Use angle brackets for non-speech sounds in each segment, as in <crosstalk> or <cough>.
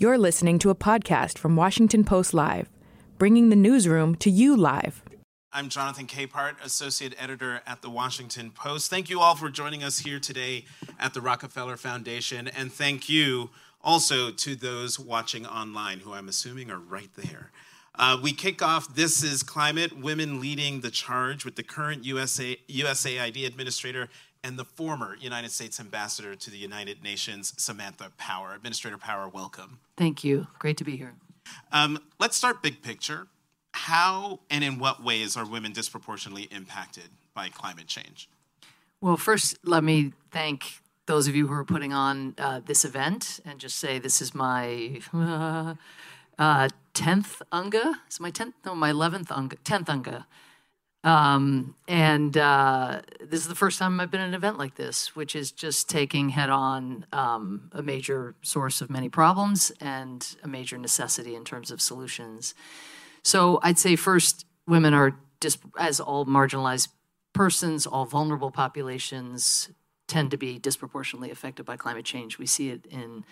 You're listening to a podcast from Washington Post Live, bringing the newsroom to you live. I'm Jonathan Capehart, Associate Editor at the Washington Post. Thank you all for joining us here today at the Rockefeller Foundation, and thank you also to those watching online, who I'm assuming are right there. Uh, we kick off This is Climate Women Leading the Charge with the current USA, USAID Administrator and the former United States Ambassador to the United Nations, Samantha Power. Administrator Power, welcome. Thank you. Great to be here. Um, let's start big picture. How and in what ways are women disproportionately impacted by climate change? Well, first, let me thank those of you who are putting on uh, this event and just say this is my <laughs> uh, uh, 10th UNGA. It's my 10th, no, my 11th UNGA, 10th UNGA. Um, and uh, this is the first time I've been at an event like this, which is just taking head on um, a major source of many problems and a major necessity in terms of solutions. So I'd say first, women are, as all marginalized persons, all vulnerable populations, tend to be disproportionately affected by climate change. We see it in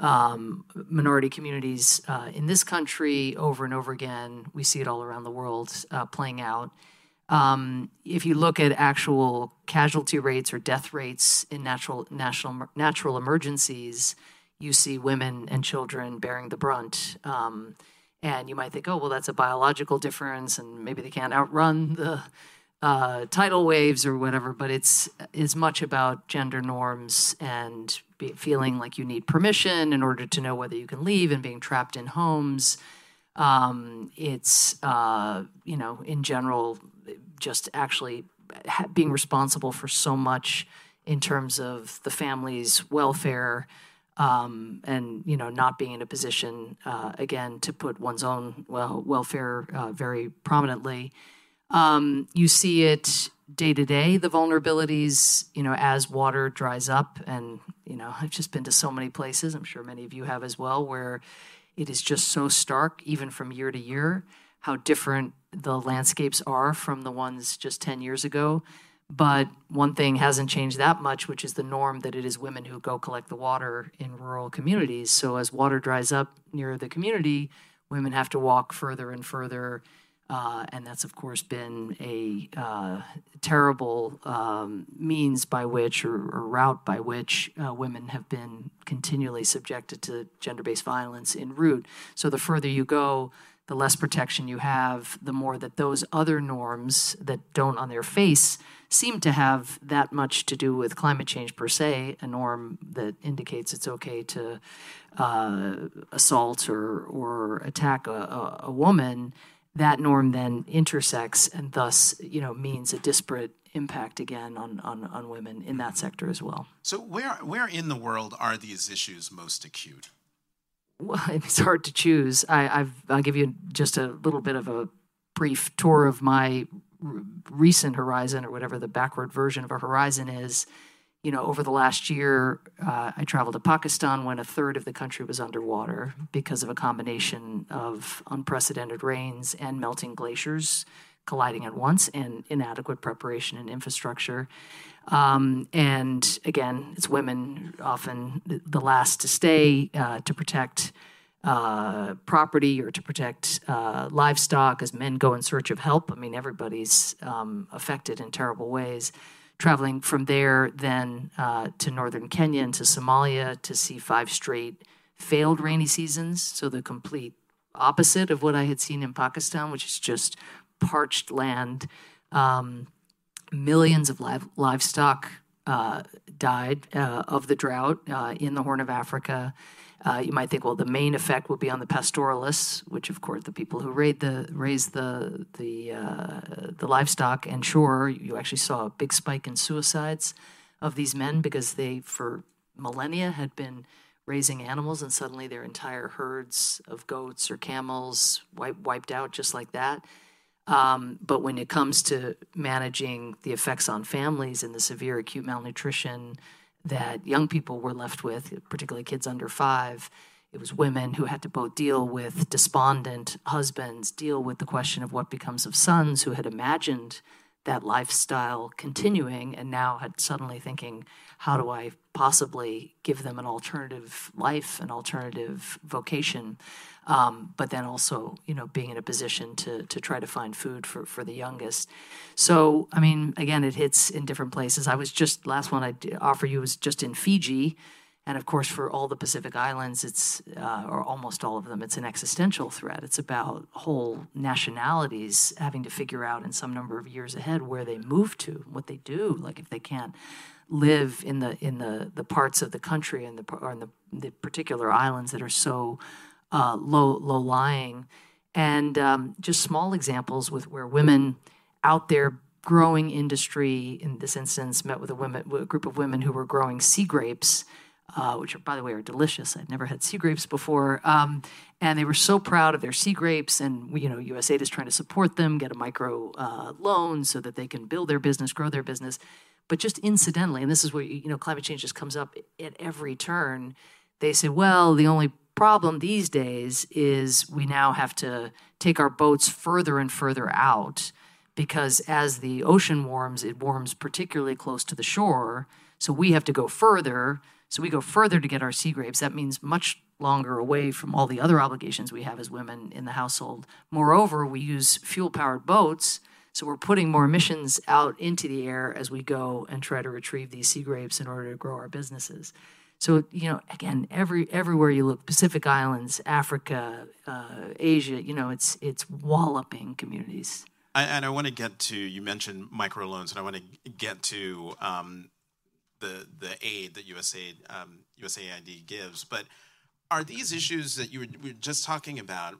um, minority communities uh, in this country over and over again. We see it all around the world uh, playing out. Um, if you look at actual casualty rates or death rates in natural national natural emergencies, you see women and children bearing the brunt. Um, and you might think, oh, well, that's a biological difference, and maybe they can't outrun the uh, tidal waves or whatever. But it's as much about gender norms and be, feeling like you need permission in order to know whether you can leave and being trapped in homes. Um, it's uh, you know, in general, just actually being responsible for so much in terms of the family's welfare um, and you know not being in a position uh, again to put one's own well welfare uh, very prominently. Um, you see it day to day the vulnerabilities you know as water dries up and you know I've just been to so many places I'm sure many of you have as well where it is just so stark even from year to year how different the landscapes are from the ones just 10 years ago. But one thing hasn't changed that much, which is the norm that it is women who go collect the water in rural communities. So as water dries up near the community, women have to walk further and further. Uh, and that's, of course, been a uh, terrible um, means by which, or, or route by which, uh, women have been continually subjected to gender based violence en route. So the further you go, the less protection you have, the more that those other norms that don't on their face seem to have that much to do with climate change per se, a norm that indicates it's okay to uh, assault or, or attack a, a, a woman, that norm then intersects and thus you know means a disparate impact again on, on, on women in that sector as well. So where where in the world are these issues most acute? Well, <laughs> it's hard to choose. I, have I'll give you just a little bit of a brief tour of my r- recent horizon, or whatever the backward version of a horizon is. You know, over the last year, uh, I traveled to Pakistan when a third of the country was underwater because of a combination of unprecedented rains and melting glaciers colliding at once and inadequate preparation and infrastructure. Um, and again, it's women often the last to stay uh, to protect uh, property or to protect uh, livestock as men go in search of help. I mean, everybody's um, affected in terrible ways. Traveling from there then uh, to northern Kenya and to Somalia to see five straight failed rainy seasons. So the complete opposite of what I had seen in Pakistan, which is just parched land. Um, millions of live, livestock uh, died uh, of the drought uh, in the Horn of Africa. Uh, you might think, well, the main effect will be on the pastoralists, which, of course, the people who raise the raise the the uh, the livestock. And sure, you actually saw a big spike in suicides of these men because they, for millennia, had been raising animals, and suddenly their entire herds of goats or camels wipe, wiped out just like that. Um, but when it comes to managing the effects on families and the severe acute malnutrition that young people were left with, particularly kids under five, it was women who had to both deal with despondent husbands, deal with the question of what becomes of sons who had imagined that lifestyle continuing and now had suddenly thinking how do i possibly give them an alternative life an alternative vocation um, but then also you know being in a position to to try to find food for for the youngest so i mean again it hits in different places i was just last one i offer you was just in fiji and of course, for all the Pacific Islands, it's, uh, or almost all of them, it's an existential threat. It's about whole nationalities having to figure out in some number of years ahead where they move to, what they do. Like if they can't live in the in the, the parts of the country and the or in the, the particular islands that are so uh, low low lying, and um, just small examples with where women out there growing industry in this instance met with a women a group of women who were growing sea grapes uh, which are, by the way, are delicious. I'd never had sea grapes before. Um, and they were so proud of their sea grapes. And, you know, USAID is trying to support them, get a micro uh, loan so that they can build their business, grow their business. But just incidentally, and this is where, you know, climate change just comes up at every turn, they say, well, the only problem these days is we now have to take our boats further and further out because as the ocean warms, it warms particularly close to the shore. So we have to go further so we go further to get our sea grapes. That means much longer away from all the other obligations we have as women in the household. Moreover, we use fuel powered boats. So we're putting more emissions out into the air as we go and try to retrieve these sea grapes in order to grow our businesses. So you know, again, every everywhere you look, Pacific Islands, Africa, uh, Asia, you know, it's it's walloping communities. I, and I want to get to you mentioned microloans, and I want to get to um, the the aid that USAID um, USAID gives. But are these issues that you were, were, just talking about?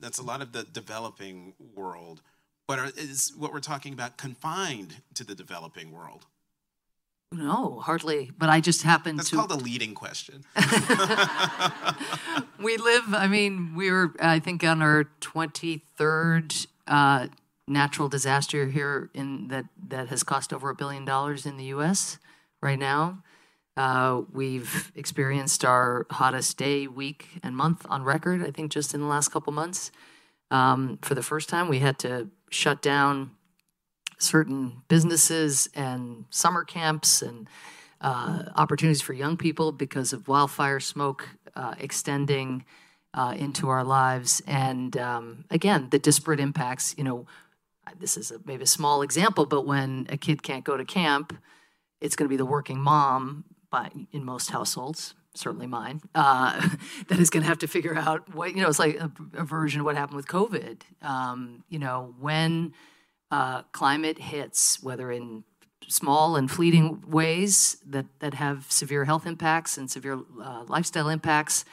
That's a lot of the developing world. But are, is what we're talking about confined to the developing world? No, hardly. But I just happen That's to. That's called a leading question. <laughs> we live. I mean, we were. I think on our twenty third uh, natural disaster here in that that has cost over a billion dollars in the U.S right now. Uh, we've experienced our hottest day, week, and month on record, I think, just in the last couple months. Um, for the first time, we had to shut down certain businesses and summer camps and uh, opportunities for young people because of wildfire smoke uh, extending uh, into our lives. And um, again, the disparate impacts, you know, this is a, maybe a small example, but when a kid can't go to camp, it's going to be the working mom, but in most households, certainly mine, uh, <laughs> that is going to have to figure out what you know. It's like a, a version of what happened with COVID. Um, you know, when uh, climate hits, whether in small and fleeting ways that that have severe health impacts and severe uh, lifestyle impacts,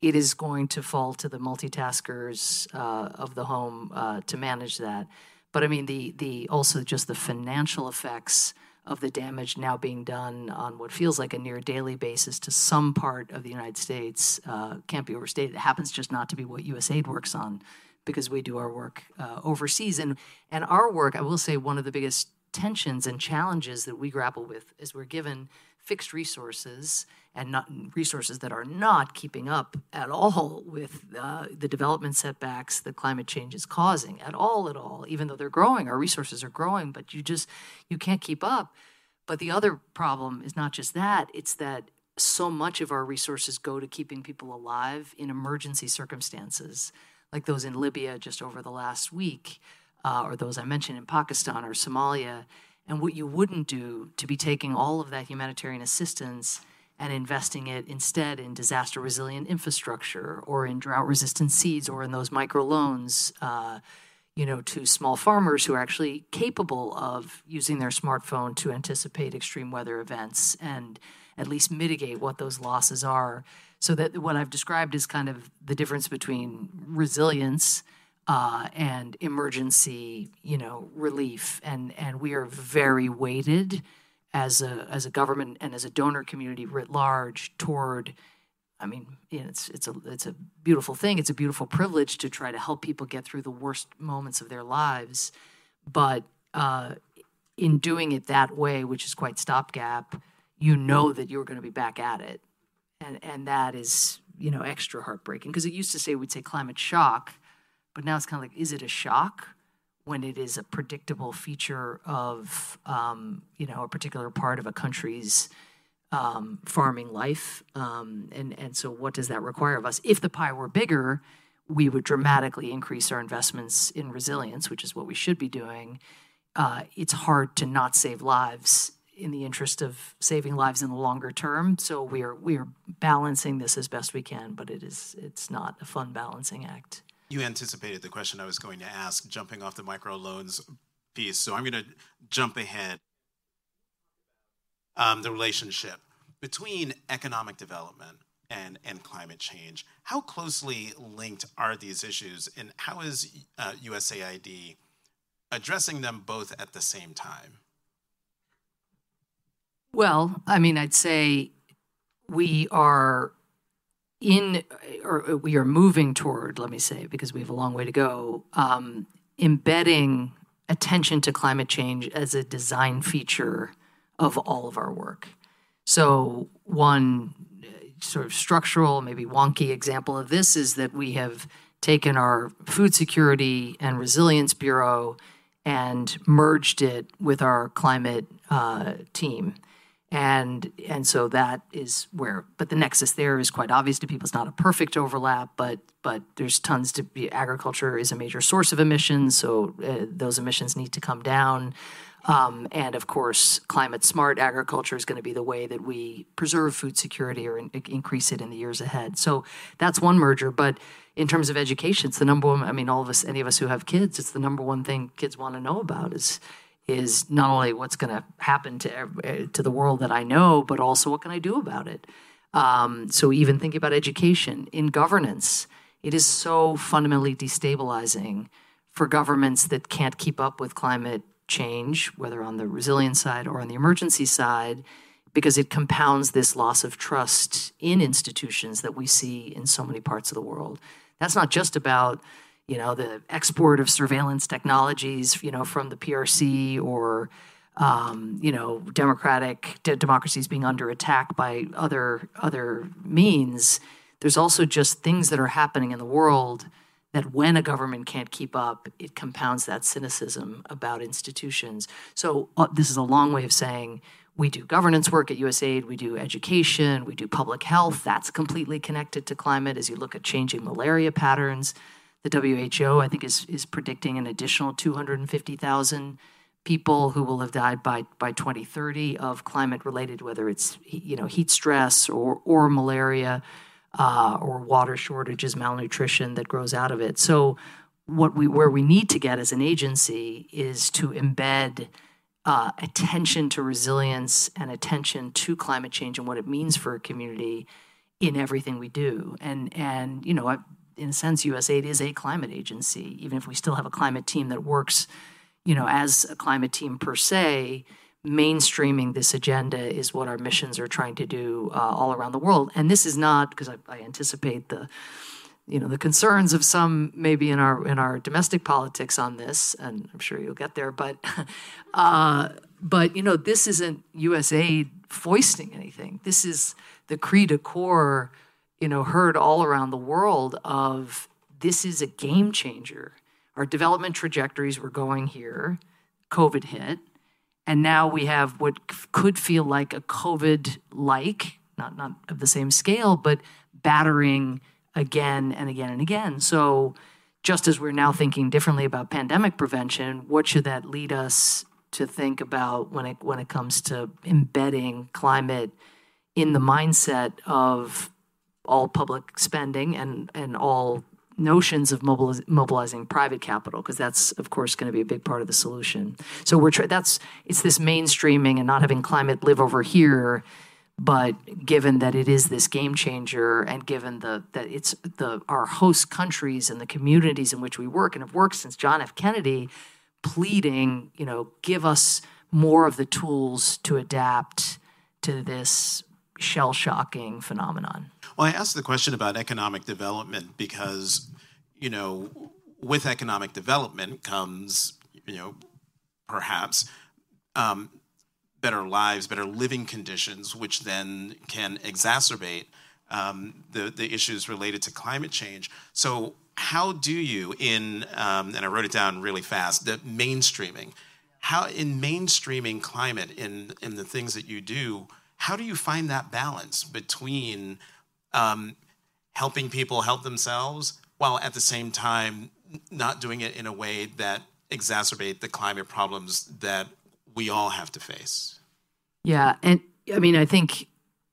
it is going to fall to the multitaskers uh, of the home uh, to manage that. But I mean, the the also just the financial effects of the damage now being done on what feels like a near daily basis to some part of the United States uh, can't be overstated. It happens just not to be what USAID works on because we do our work uh, overseas. And, and our work, I will say, one of the biggest tensions and challenges that we grapple with is we're given fixed resources and not resources that are not keeping up at all <laughs> with uh, the development setbacks that climate change is causing at all at all even though they're growing. Our resources are growing but you just you can't keep up. But the other problem is not just that it's that so much of our resources go to keeping people alive in emergency circumstances like those in libya just over the last week uh, or those i mentioned in pakistan or somalia and what you wouldn't do to be taking all of that humanitarian assistance and investing it instead in disaster resilient infrastructure or in drought resistant seeds or in those micro loans uh, you know to small farmers who are actually capable of using their smartphone to anticipate extreme weather events and at least mitigate what those losses are. So that what i've described is kind of the difference between resilience uh, and emergency, you know, relief, and and we are very weighted as a as a government and as a donor community writ large toward. I mean, you know, it's it's a it's a beautiful thing. It's a beautiful privilege to try to help people get through the worst moments of their lives, but uh, in doing it that way, which is quite stopgap, you know that you're going to be back at it, and and that is you know extra heartbreaking because it used to say we'd say climate shock but now it's kind of like, is it a shock when it is a predictable feature of um, you know a particular part of a country's um, farming life, um, and and so what does that require of us? If the pie were bigger, we would dramatically increase our investments in resilience, which is what we should be doing. Uh, it's hard to not save lives in the interest of saving lives in the longer term. So we are we are balancing this as best we can, but it is it's not a fun balancing act. You anticipated the question I was going to ask, jumping off the microloans piece. So I'm going to jump ahead. Um, the relationship between economic development and, and climate change. How closely linked are these issues, and how is uh, USAID addressing them both at the same time? Well, I mean, I'd say we are in, or we are moving toward, let me say, because we have a long way to go, um, embedding attention to climate change as a design feature of all of our work. So, one uh, sort of structural, maybe wonky example of this is that we have taken our food security and resilience bureau and merged it with our climate uh, team and and so that is where but the nexus there is quite obvious to people. It's not a perfect overlap but but there's tons to be agriculture is a major source of emissions so uh, those emissions need to come down. Um, and of course climate smart agriculture is going to be the way that we preserve food security or in, increase it in the years ahead. So that's one merger but in terms of education it's the number one i mean all of us any of us who have kids it's the number one thing kids want to know about is is not only what's going to happen to uh, to the world that I know, but also what can I do about it. Um, so even thinking about education in governance, it is so fundamentally destabilizing for governments that can't keep up with climate change, whether on the resilience side or on the emergency side, because it compounds this loss of trust in institutions that we see in so many parts of the world. That's not just about you know, the export of surveillance technologies, you know, from the PRC or, um, you know, democratic de- democracies being under attack by other other means. There's also just things that are happening in the world that when a government can't keep up, it compounds that cynicism about institutions. So uh, this is a long way of saying we do governance work at USAID, we do education, we do public health. That's completely connected to climate as you look at changing malaria patterns. The WHO, I think, is, is predicting an additional 250,000 people who will have died by, by 2030 of climate related, whether it's you know heat stress or, or malaria uh, or water shortages, malnutrition that grows out of it. So what we where we need to get as an agency is to embed uh, attention to resilience and attention to climate change and what it means for a community in everything we do. And and you know, I, in a sense, USAID is a climate agency, even if we still have a climate team that works, you know, as a climate team per se. Mainstreaming this agenda is what our missions are trying to do uh, all around the world, and this is not because I, I anticipate the you know the concerns of some maybe in our in our domestic politics on this and i'm sure you'll get there but <laughs> uh, but you know this isn't usaid foisting anything this is the cri de coeur you know, heard all around the world of this is a game changer. Our development trajectories were going here, COVID hit, and now we have what could feel like a COVID like, not not of the same scale, but battering again and again and again. So just as we're now thinking differently about pandemic prevention, what should that lead us to think about when it when it comes to embedding climate in the mindset of all public spending and, and all notions of mobiliz- mobilizing private capital because that's of course going to be a big part of the solution. So we're tra- that's it's this mainstreaming and not having climate live over here but given that it is this game changer and given the that it's the our host countries and the communities in which we work and have worked since John F. Kennedy pleading you know give us more of the tools to adapt to this shell shocking phenomenon well, I asked the question about economic development because, you know, with economic development comes, you know, perhaps um, better lives, better living conditions, which then can exacerbate um, the, the issues related to climate change. So, how do you in um, and I wrote it down really fast the mainstreaming how in mainstreaming climate in in the things that you do how do you find that balance between um, helping people help themselves while at the same time not doing it in a way that exacerbate the climate problems that we all have to face yeah and i mean i think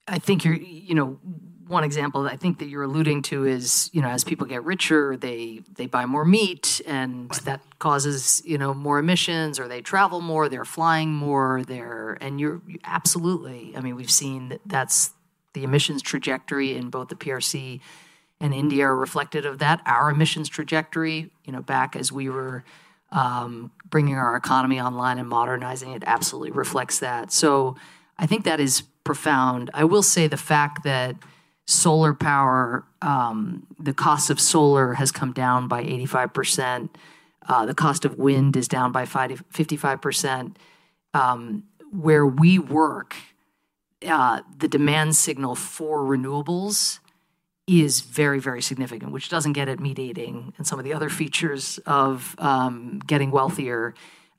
i think you're you know one example that I think that you're alluding to is, you know, as people get richer, they they buy more meat, and that causes you know more emissions, or they travel more, they're flying more, they're and you're absolutely. I mean, we've seen that that's the emissions trajectory in both the PRC and India are reflected of that. Our emissions trajectory, you know, back as we were um, bringing our economy online and modernizing it, absolutely reflects that. So I think that is profound. I will say the fact that solar power, um, the cost of solar has come down by 85%. Uh, the cost of wind is down by 55%. Um, where we work, uh, the demand signal for renewables is very, very significant, which doesn't get at meat eating and some of the other features of um, getting wealthier.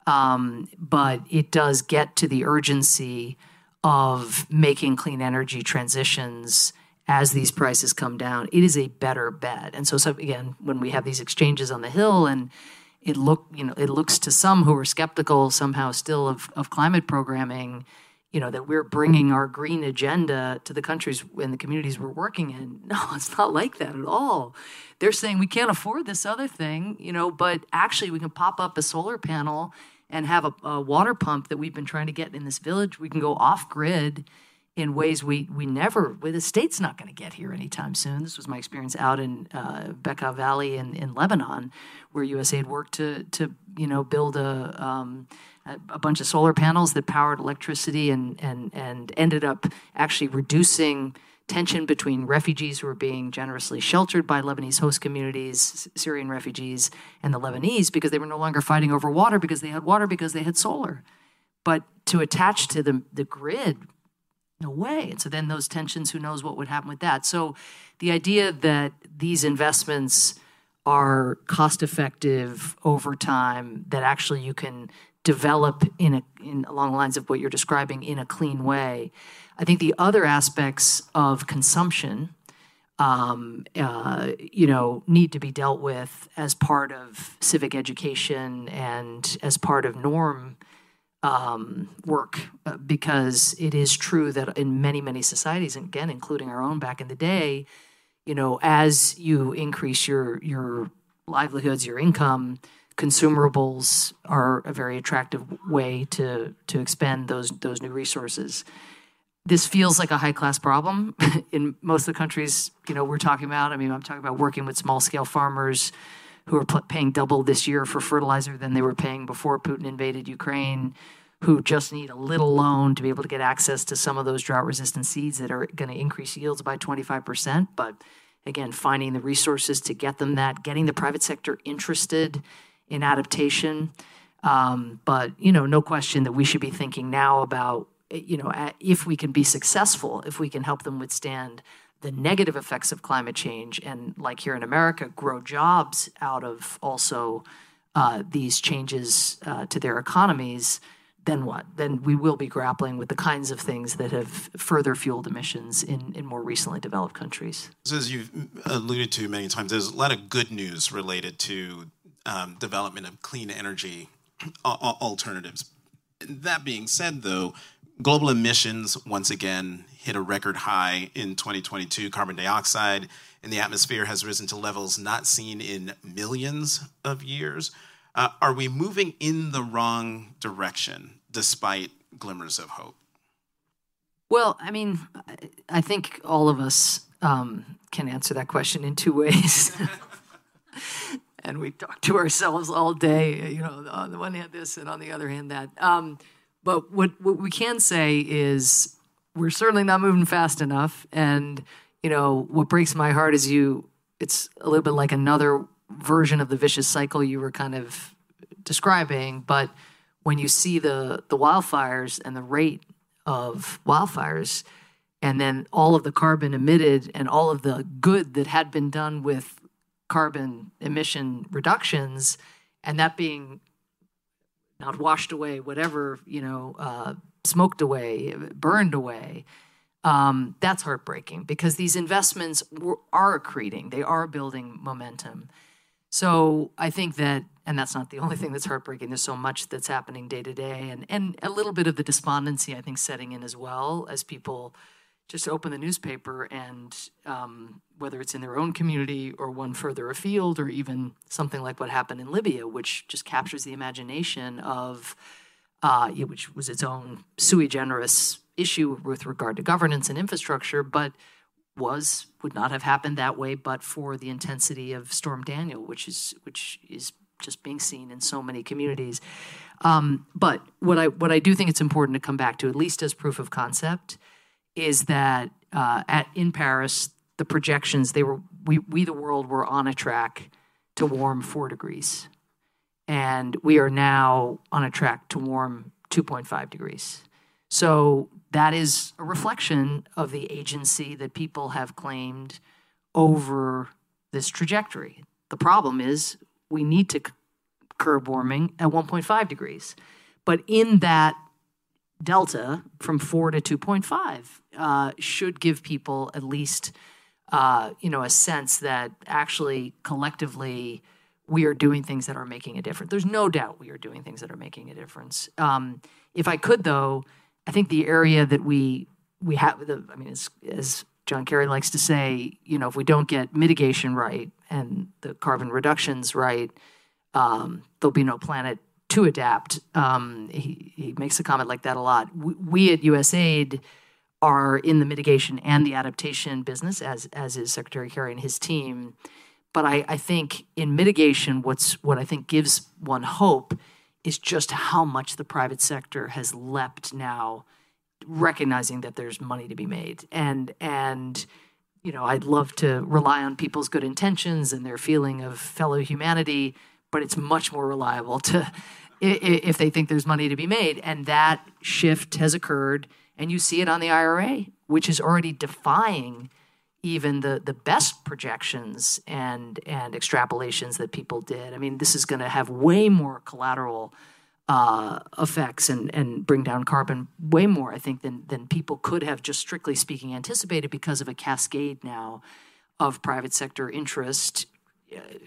Um, but it does get to the urgency of making clean energy transitions as these prices come down, it is a better bet. And so, so again, when we have these exchanges on the Hill and it look, you know, it looks to some who are skeptical somehow still of, of climate programming, you know, that we're bringing our green agenda to the countries and the communities we're working in. <laughs> No, it's not like that at all. They're saying we can't afford this other thing, you know, but actually we can pop up a solar panel and have a, a water pump that we've been trying to get in this village. We can go off grid in ways we we never well, the state's not going to get here anytime soon. This was my experience out in uh, Bekaa Valley in, in Lebanon, where USAID worked to to you know build a um, a bunch of solar panels that powered electricity and and and ended up actually reducing tension between refugees who were being generously sheltered by Lebanese host communities, Syrian refugees, and the Lebanese because they were no longer fighting over water because they had water because they had solar. But to attach to the, the grid no way. And so then those tensions, who knows what would happen with that? So the idea that these investments are cost effective over time, that actually you can develop in a in along the lines of what you're describing in a clean way. I think the other aspects of consumption, um, uh, you know, need to be dealt with as part of civic education and as part of norm um, work uh, because it is true that in many many societies again including our own back in the day you know as you increase your your livelihoods your income consumables are a very attractive way to to expend those those new resources this feels like a high class problem <laughs> in most of the countries you know we're talking about i mean i'm talking about working with small scale farmers who are paying double this year for fertilizer than they were paying before Putin invaded Ukraine, who just need a little loan to be able to get access to some of those drought resistant seeds that are going to increase yields by 25%. But again, finding the resources to get them that, getting the private sector interested in adaptation. Um, but, you know, no question that we should be thinking now about, you know, if we can be successful, if we can help them withstand the negative effects of climate change and like here in america grow jobs out of also uh, these changes uh, to their economies then what then we will be grappling with the kinds of things that have further fueled emissions in, in more recently developed countries as you've alluded to many times there's a lot of good news related to um, development of clean energy alternatives that being said though global emissions once again hit a record high in 2022. Carbon dioxide in the atmosphere has risen to levels not seen in millions of years. Uh, are we moving in the wrong direction despite glimmers of hope? Well, I mean, I think all of us um, can answer that question in two ways. <laughs> <laughs> and we talk to <laughs> ourselves all day, you know, on the one hand this and on the other hand that. Um, but what, what we can say is we're certainly not moving fast enough. And, you know, what breaks my heart is you, it's a little bit like another version of the vicious cycle you were kind of describing. But when you see the, the wildfires and the rate of wildfires, and then all of the carbon emitted and all of the good that had been done with carbon emission reductions, and that being not washed away, whatever you know, uh, smoked away, burned away. Um, that's heartbreaking because these investments were, are accreting; they are building momentum. So I think that, and that's not the only thing that's heartbreaking. There's so much that's happening day to day, and and a little bit of the despondency I think setting in as well as people just open the newspaper and um, whether it's in their own community or one further afield or even something like what happened in Libya, which just captures the imagination of, uh, which was its own sui generis issue with regard to governance and infrastructure, but was would not have happened that way but for the intensity of Storm Daniel, which is which is just being seen in so many communities. Um, but what I what I do think it's important to come back to, at least as proof of concept, is that uh, at in Paris the projections they were we we the world were on a track to warm four degrees, and we are now on a track to warm 2.5 degrees. So that is a reflection of the agency that people have claimed over this trajectory. The problem is we need to curb warming at 1.5 degrees. But in that delta from 4 to 2.5 uh, should give people at least uh, you know a sense that actually collectively we are doing things that are making a difference. There's no doubt we are doing things that are making a difference. Um, if I could, though, I think the area that we we have the I mean as as John Kerry likes to say, you know, if we don't get mitigation right and the carbon reductions right, um, there'll be no planet to adapt. Um, he, he makes a comment like that a lot. We, we, at USAID are in the mitigation and the adaptation business, as as is Secretary Kerry and his team. But I, I think in mitigation, what's what I think gives one hope is just how much the private sector has leapt now, recognizing that there's money to be made. And and you know, I'd love to rely on people's good intentions and their feeling of fellow humanity, but it's much more reliable to if they think there's money to be made. And that shift has occurred, and you see it on the IRA, which is already defying even the the best projections and and extrapolations that people did. I mean, this is going to have way more collateral uh, effects and and bring down carbon way more, I think, than than people could have just strictly speaking anticipated because of a cascade now of private sector interest.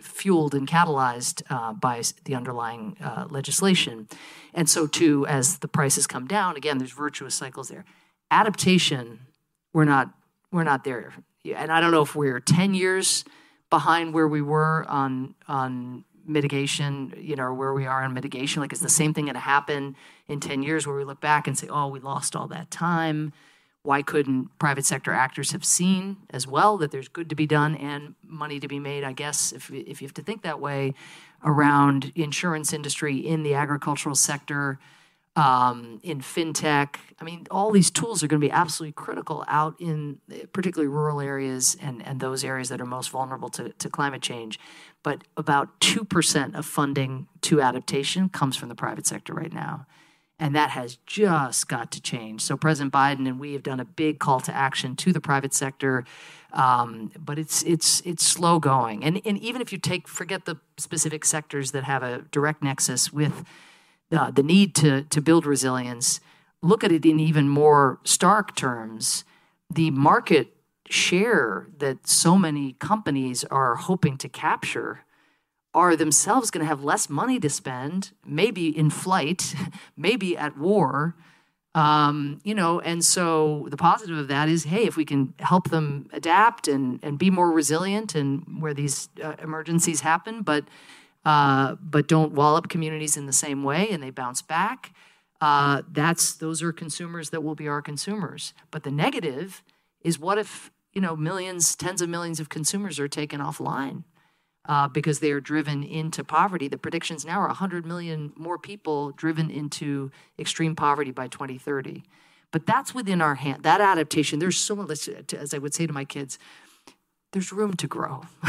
Fueled and catalyzed uh, by the underlying uh, legislation. And so, too, as the prices come down, again, there's virtuous cycles there. Adaptation, we're not we're not there and I don't know if we're 10 years behind where we were on on mitigation, you know, where we are on mitigation. Like, is the same thing going to happen in 10 years where we look back and say, oh, we lost all that time? Why couldn't private sector actors have seen as well that there's good to be done and money to be made? I guess if, if you have to think that way around insurance industry in the agricultural sector, um, in fintech. I mean, all these tools are going to be absolutely critical out in particularly rural areas and, and those areas that are most vulnerable to, to climate change. But about 2% of funding to adaptation comes from the private sector right now. And that has just got to change. So President Biden and we have done a big call to action to the private sector, um, but it's it's it's slow going. And and even if you take forget the specific sectors that have a direct nexus with uh, the need to, to build resilience, look at it in even more stark terms. The market share that so many companies are hoping to capture are themselves going to have less money to spend, maybe in flight, <laughs> maybe at war. Um, you know, and so the positive of that is, hey, if we can help them adapt and and be more resilient and where these uh, emergencies happen, but uh, but don't wallop communities in the same way and they bounce back. Uh, that's those are consumers that will be our consumers. But the negative is what if you know millions, tens of millions of consumers are taken offline uh, because they are driven into poverty. The predictions now are 100 million more people driven into extreme poverty by 2030. But that's within our hand. That adaptation. There's so much. As I would say to my kids, there's room to grow. <laughs>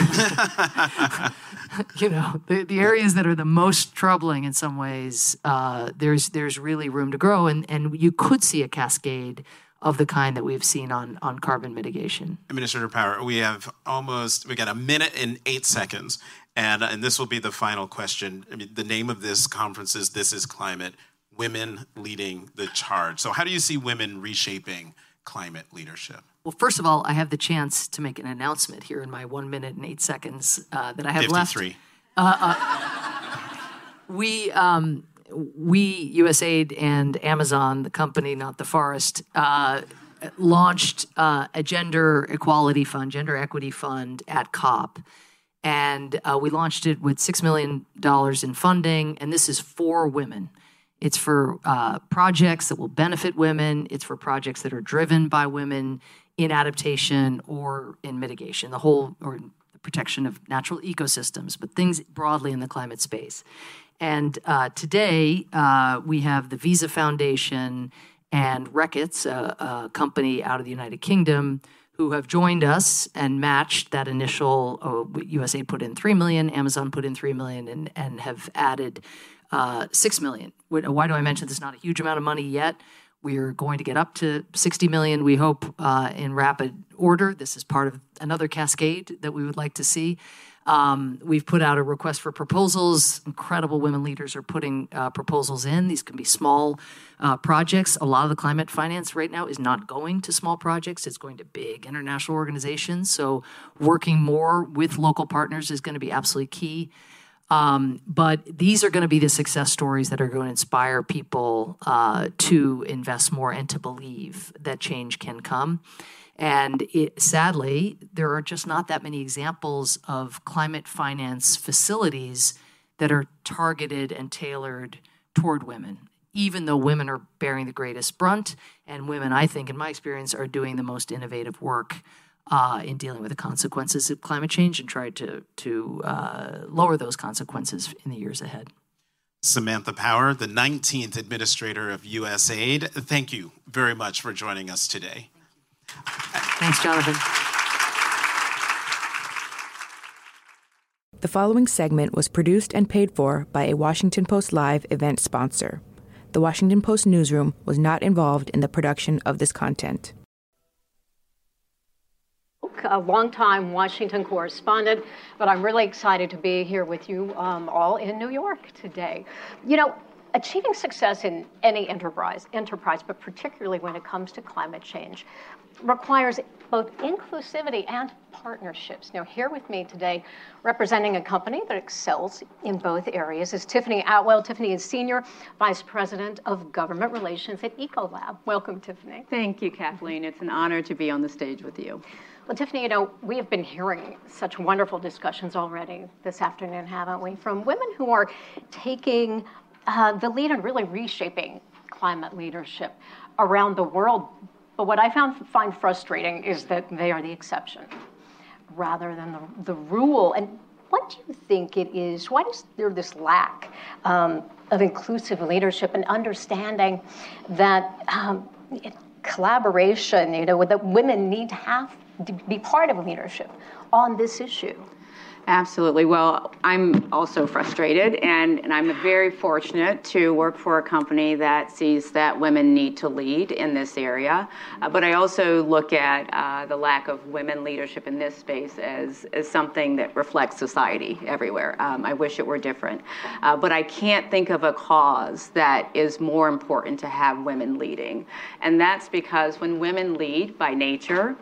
you know, the, the areas that are the most troubling in some ways, uh, there's there's really room to grow, and and you could see a cascade of the kind that we've seen on, on carbon mitigation. Administrator Power, we have almost, we got a minute and eight seconds. And, and this will be the final question. I mean, the name of this conference is This is Climate Women Leading the Charge. So, how do you see women reshaping climate leadership? Well, first of all, I have the chance to make an announcement here in my one minute and eight seconds uh, that I have 53. left. Uh, uh, we, um, we, USAID and Amazon, the company, not the forest, uh, launched uh, a gender equality fund, gender equity fund at COP. And uh, we launched it with $6 million in funding, and this is for women. It's for uh, projects that will benefit women. It's for projects that are driven by women in adaptation or in mitigation, the whole or the protection of natural ecosystems, but things broadly in the climate space. And uh, today uh, we have the Visa Foundation and Reckitt's, a, a, company out of the United Kingdom, who have joined us and matched that initial. Oh, USA put in three million, Amazon put in three million, and and have added uh, six million. Why do I mention this? Not a huge amount of money yet. We are going to get up to 60 million, we hope, uh, in rapid order. This is part of another cascade that we would like to see. Um, we've put out a request for proposals. Incredible women leaders are putting uh, proposals in. These can be small uh, projects. A lot of the climate finance right now is not going to small projects, it's going to big international organizations. So, working more with local partners is going to be absolutely key. Um, but these are going to be the success stories that are going to inspire people uh, to invest more and to believe that change can come. And it, sadly, there are just not that many examples of climate finance facilities that are targeted and tailored toward women, even though women are bearing the greatest brunt. And women, I think, in my experience, are doing the most innovative work uh, in dealing with the consequences of climate change and try to, to uh, lower those consequences in the years ahead. Samantha Power, the 19th Administrator of USAID, thank you very much for joining us today. Thanks, Jonathan. The following segment was produced and paid for by a Washington Post Live event sponsor. The Washington Post newsroom was not involved in the production of this content. A longtime Washington correspondent, but I'm really excited to be here with you um, all in New York today. You know, achieving success in any enterprise, enterprise, but particularly when it comes to climate change, requires both inclusivity and partnerships. Now, here with me today, representing a company that excels in both areas, is Tiffany Atwell. Tiffany is Senior Vice President of Government Relations at Ecolab. Welcome, Tiffany. Thank you, Kathleen. It's an honor to be on the stage with you. Well, Tiffany, you know, we have been hearing such wonderful discussions already this afternoon, haven't we, from women who are taking uh, the lead and really reshaping climate leadership around the world but what I found find frustrating is that they are the exception rather than the, the rule. And what do you think it is? Why is there this lack um, of inclusive leadership and understanding that um, collaboration, you know, that women need to have to be part of leadership on this issue? Absolutely. Well, I'm also frustrated, and, and I'm very fortunate to work for a company that sees that women need to lead in this area. Uh, but I also look at uh, the lack of women leadership in this space as, as something that reflects society everywhere. Um, I wish it were different. Uh, but I can't think of a cause that is more important to have women leading. And that's because when women lead by nature,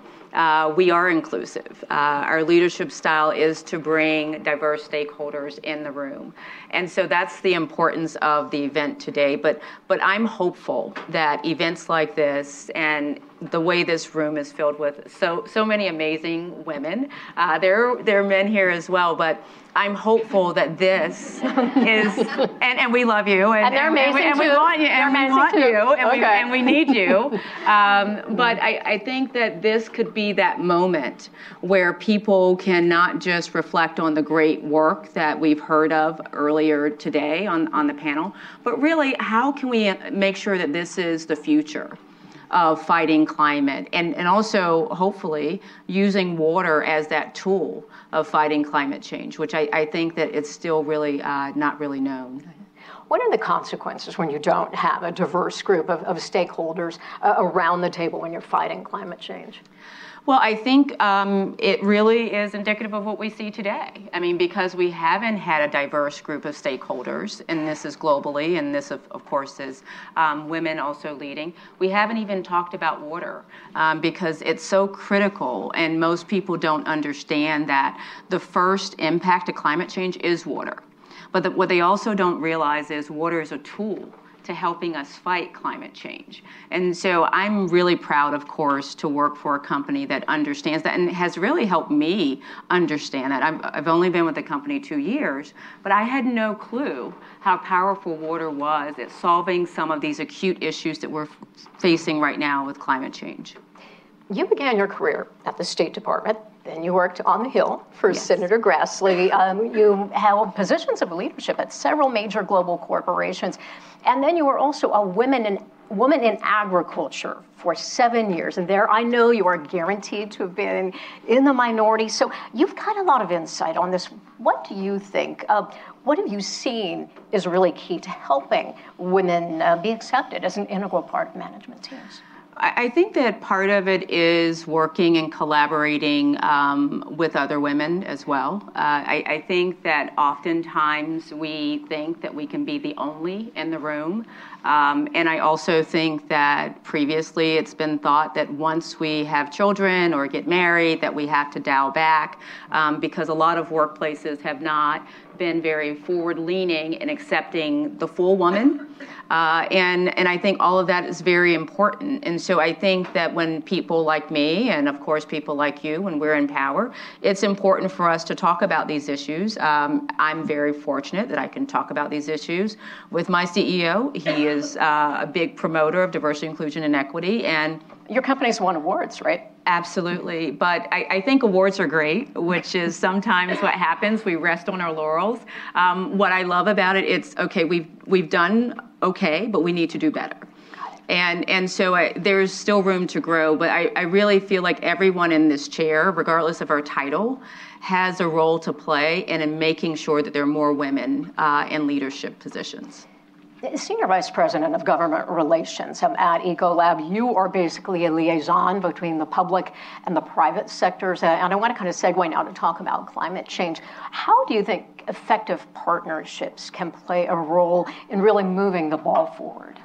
we are inclusive. Uh, our leadership style is to bring diverse stakeholders in the room. And so that's the importance of the event today. But, but I'm hopeful that events like this and the way this room is filled with so, so many amazing women, uh, there, there are men here as well, but I'm hopeful that this <laughs> is, and, and we love you, and, and they're amazing and we, and we want you, and we want too. you, and, okay. we, and we need you. <laughs> Um, but I, I think that this could be that moment where people can not just reflect on the great work that we've heard of earlier today on, on the panel, but really how can we make sure that this is the future? of fighting climate and, and also hopefully using water as that tool of fighting climate change, which I, I think that it's still really uh, not really known. What are the consequences when you don't have a diverse group of, of stakeholders uh, around the table when you're fighting climate change? Well, I think um, it really is indicative of what we see today. I mean, because we haven't had a diverse group of stakeholders, and this is globally, and this, of, of course, is um, women also leading. We haven't even talked about water um, because it's so critical, and most people don't understand that the first impact of climate change is water. But the, what they also don't realize is water is a tool to helping us fight climate change. And so I'm really proud, of course, to work for a company that understands that and has really helped me understand that. I've, I've only been with the company two years, but I had no clue how powerful water was at solving some of these acute issues that we're facing right now with climate change. You began your career at the State Department. Then you worked on the Hill for yes. Senator Grassley. Um, you held positions of leadership at several major global corporations. And then you were also a women in, woman in agriculture for seven years. And there I know you are guaranteed to have been in the minority. So you've got a lot of insight on this. What do you think? Uh, what have you seen is really key to helping women uh, be accepted as an integral part of management teams? I think that part of it is working and collaborating um, with other women as well. Uh, I, I, think that oftentimes we think that we can be the only in the room. Um, and I also think that previously it's been thought that once we have children or get married, that we have to dial back um, because a lot of workplaces have not been very forward leaning in accepting the full woman. Uh, and, and I think all of that is very important. And so I think that when people like me, and of course people like you, when we're in power, it's important for us to talk about these issues. Um, I'm very fortunate that I can talk about these issues with my CEO. He is uh, a big promoter of diversity, inclusion, and equity. And your company's won awards, right? Absolutely. But I, I, think awards are great, which is sometimes what happens. We rest on our laurels. Um, what I love about it, it's okay, we've, we've done okay, but we need to do better. And, and so I, there's still room to grow, but I, I really feel like everyone in this chair, regardless of our title, has a role to play in, in making sure that there are more women uh, in leadership positions. Senior Vice President of Government Relations at Ecolab, you are basically a liaison between the public and the private sectors. Uh, and I want to kind of segue now to talk about climate change. How do you think effective partnerships can play a role in really moving the ball forward?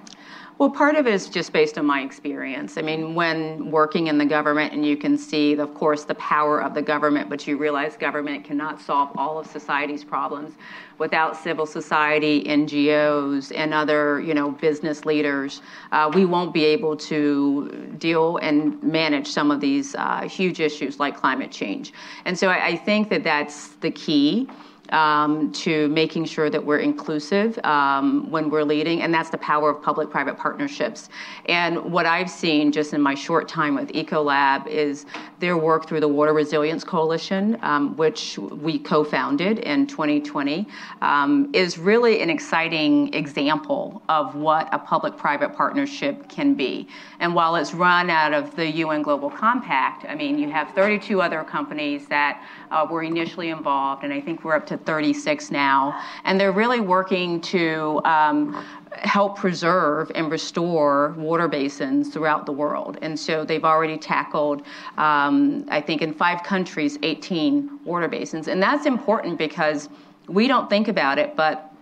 Well, part of it is just based on my experience. I mean, when working in the government, and you can see, of course, the power of the government, but you realize government cannot solve all of society's problems without civil society, NGOs, and other, you know, business leaders. Uh, we won't be able to deal and manage some of these uh, huge issues like climate change. And so I, I think that that's the key um, to making sure that we're inclusive um, when we're leading, and that's the power of public private partnerships. And what I've seen just in my short time with Ecolab is their work through the Water Resilience Coalition, um, which we co founded in 2020, um, is really an exciting example of what a public private partnership can be. And while it's run out of the UN Global Compact, I mean, you have 32 other companies that were initially involved, and I think we're up to 36 now. And they're really working to um, help preserve and restore water basins throughout the world. And so they've already tackled, um, I think, in five countries, 18 water basins. And that's important because we don't think about it, but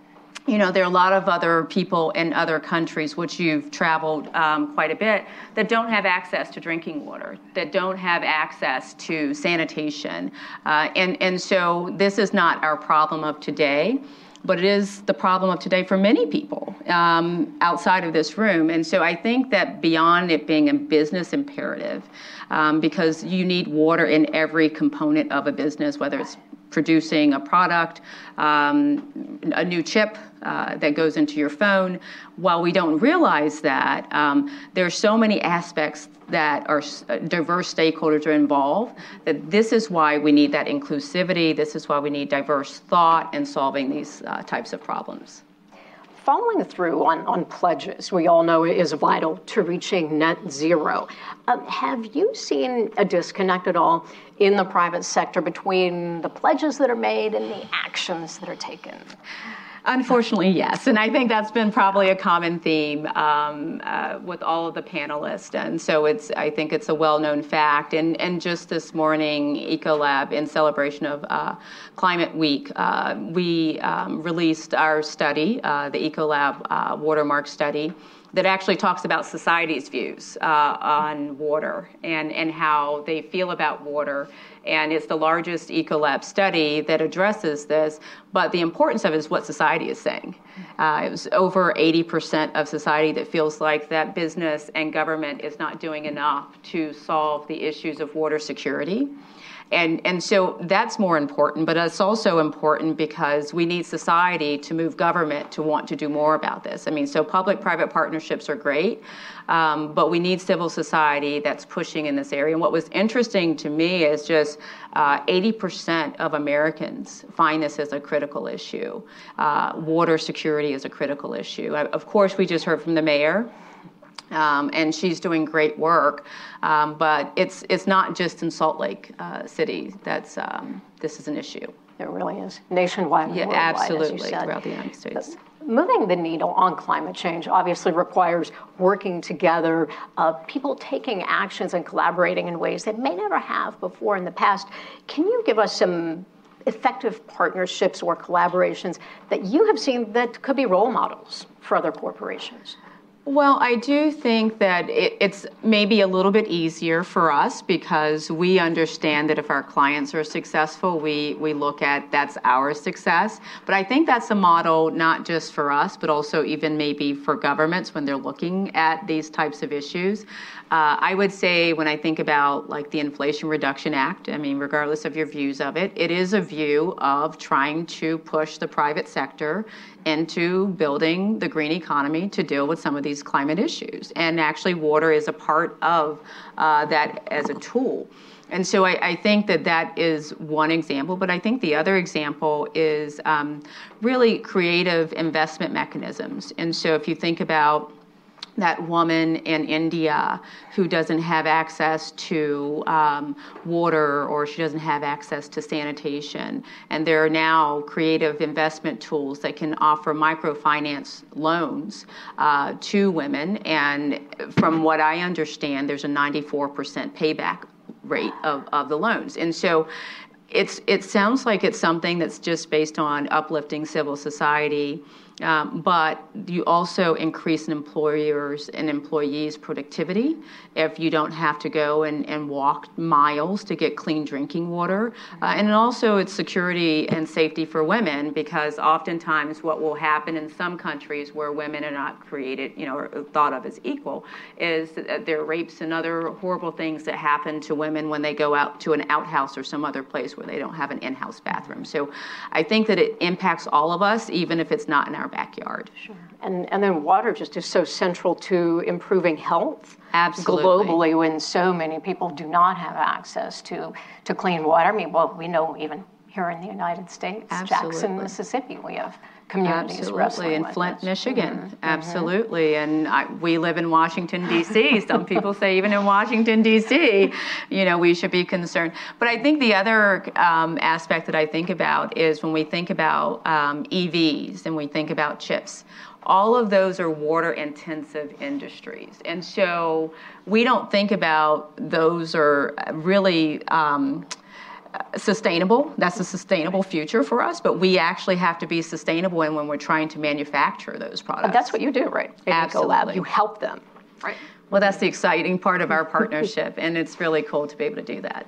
you know, there are a lot of other people in other countries, which you've traveled um, quite a bit, that don't have access to drinking water, that don't have access to sanitation. Uh, and, and so this is not our problem of today, but it is the problem of today for many people um, outside of this room. And so I think that beyond it being a business imperative, um, because you need water in every component of a business, whether it's producing a product, um, a new chip uh, that goes into your phone. While we don't realize that, um, there are so many aspects that are uh, diverse stakeholders are involved that this is why we need that inclusivity. This is why we need diverse thought in solving these uh, types of problems following through on, on pledges, we all know is vital to reaching net zero. Um, have you seen a disconnect at all in the private sector between the pledges that are made and the actions that are taken? Unfortunately, yes. And I think that's been probably a common theme um, uh, with all of the panelists. And so it's, I think it's a well known fact. And, and just this morning, Ecolab, in celebration of uh, Climate Week, uh, we um, released our study, uh, the Ecolab uh, Watermark study that actually talks about society's views uh, on water and, and how they feel about water. And it's the largest Ecolab study that addresses this. But the importance of it is what society is saying. Uh, it was over 80% of society that feels like that business and government is not doing enough to solve the issues of water security. And, and so that's more important, but it's also important because we need society to move government to want to do more about this. I mean, so public private partnerships are great, um, but we need civil society that's pushing in this area. And what was interesting to me is just uh, 80% of Americans find this as a critical issue. Uh, water security is a critical issue. Of course, we just heard from the mayor um, and she's doing great work. Um, but it's it's not just in Salt Lake uh, City that's um, this is an issue. It really is nationwide. Yeah, absolutely throughout the United States. Moving the needle on climate change obviously requires working together, uh, people taking actions and collaborating in ways that may never have before in the past. Can you give us some effective partnerships or collaborations that you have seen that could be role models for other corporations? Well, I do think that it, it's maybe a little bit easier for us because we understand that if our clients are successful, we, we look at that's our success. But I think that's a model not just for us, but also even maybe for governments when they're looking at these types of issues. Uh, I would say when I think about like the Inflation Reduction Act, I mean, regardless of your views of it, it is a view of trying to push the private sector into building the green economy to deal with some of these climate issues. And actually, water is a part of uh, that as a tool. And so I, I, think that that is one example, but I think the other example is um, really creative investment mechanisms. And so if you think about that woman in India who doesn't have access to um, water or she doesn't have access to sanitation. And there are now creative investment tools that can offer microfinance loans uh, to women. And from what I understand, there's a 94% payback rate of, of the loans. And so it's, it sounds like it's something that's just based on uplifting civil society but you also increase an employer's and employees' productivity if you don't have to go and, and walk miles to get clean drinking water. Uh, and also, it's security and safety for women because oftentimes what will happen in some countries where women are not created, you know, or thought of as equal, is that there are rapes and other horrible things that happen to women when they go out to an outhouse or some other place where they don't have an in house bathroom. So I think that it impacts all of us, even if it's not in our backyard. Sure. And, and then water just is so central to improving health. Absolutely. Globally, when so many people do not have access to, to clean water. I mean, well, we know even here in the United States, Absolutely. Jackson, Mississippi, we have Absolutely, in Flint, this. Michigan. Mm-hmm. Absolutely, and I, we live in Washington D.C. Some people say even in Washington D.C., you know, we should be concerned. But I think the other um, aspect that I think about is when we think about um, EVs and we think about chips. All of those are water intensive industries. And so we don't think about those are really um, sustainable. That's a sustainable future for us, but we actually have to be sustainable and when we're trying to manufacture those products. that's what you do, right? Absolutely. You help them, right? Well, that's the exciting part of our partnership, and it's really cool to be able to do that.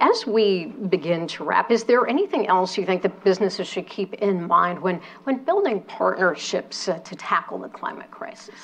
As we begin to wrap, is there anything else you think that businesses should keep in mind when, when building partnerships uh, to tackle the climate crisis?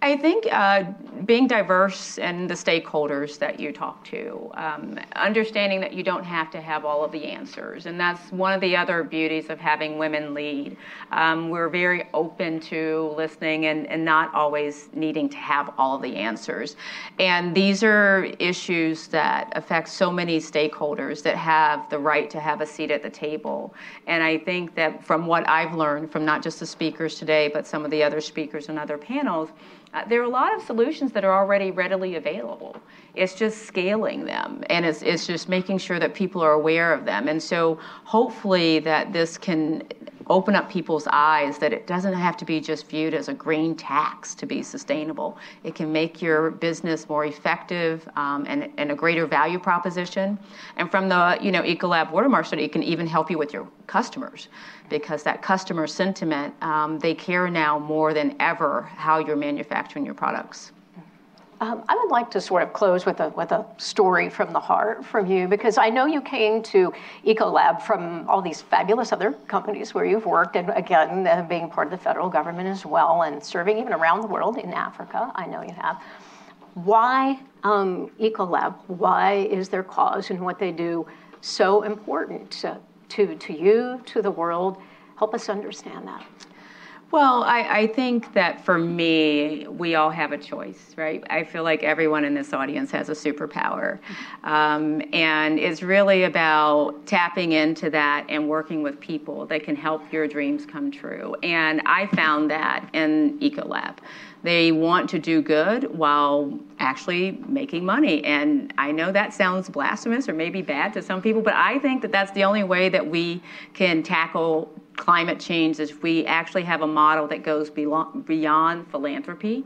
I think uh, being diverse and the stakeholders that you talk to, um, understanding that you don't have to have all of the answers. And that's one of the other beauties of having women lead. Um, we're very open to listening and, and not always needing to have all the answers. And these are issues that affect so many stakeholders that have the right to have a seat at the table. And I think that from what I've learned from not just the speakers today, but some of the other speakers and other panels, uh, there are a lot of solutions that are already readily available. It's just scaling them, and it's, it's just making sure that people are aware of them. And so, hopefully, that this can open up people's eyes that it doesn't have to be just viewed as a green tax to be sustainable. It can make your business more effective um, and, and a greater value proposition. And from the you know Ecolab Watermark study, it can even help you with your customers because that customer sentiment, um, they care now more than ever how you're manufacturing your products. Um, I would like to sort of close with a with a story from the heart from you because I know you came to Ecolab from all these fabulous other companies where you've worked, and again uh, being part of the federal government as well, and serving even around the world in Africa. I know you have. Why um, Ecolab? Why is their cause and what they do so important to, to to you, to the world? Help us understand that. Well, I, I, think that for me, we all have a choice, right? I feel like everyone in this audience has a superpower. Um, and it's really about tapping into that and working with people that can help your dreams come true. And I found that in Ecolab. They want to do good while actually making money. And I know that sounds blasphemous or maybe bad to some people, but I think that that's the only way that we can tackle climate change is we actually have a model that goes beyond philanthropy,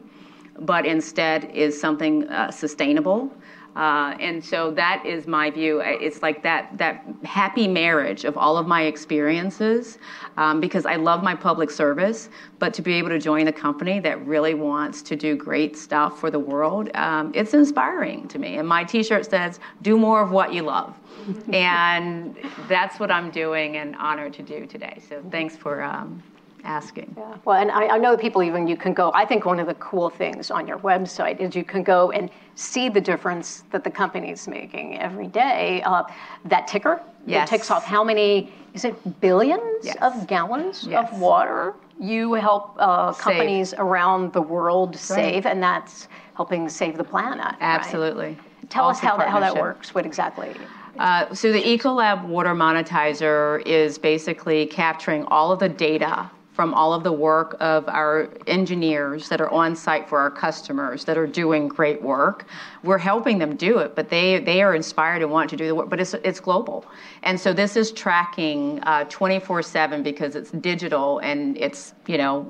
but instead is something uh, sustainable. Uh, and so that is my view. It's like that that happy marriage of all of my experiences, um, because I love my public service, but to be able to join a company that really wants to do great stuff for the world, um, it's inspiring to me. And my T-shirt says, "Do more of what you love." <laughs> and that's what I'm doing and honored to do today. So thanks for um, asking. Yeah. Well, and I, I, know people even you can go. I think one of the cool things on your website is you can go and see the difference that the company is making every day. Uh, that ticker yes. ticks off how many is it billions yes. of gallons yes. of water you help uh, companies save. around the world save, right. and that's helping save the planet. Absolutely. Right? Tell us how that, how that works. What exactly? Uh, so the Ecolab Water Monetizer is basically capturing all of the data from all of the work of our engineers that are on site for our customers that are doing great work. We're helping them do it, but they they are inspired and want to do the work. But it's it's global, and so this is tracking twenty four seven because it's digital and it's you know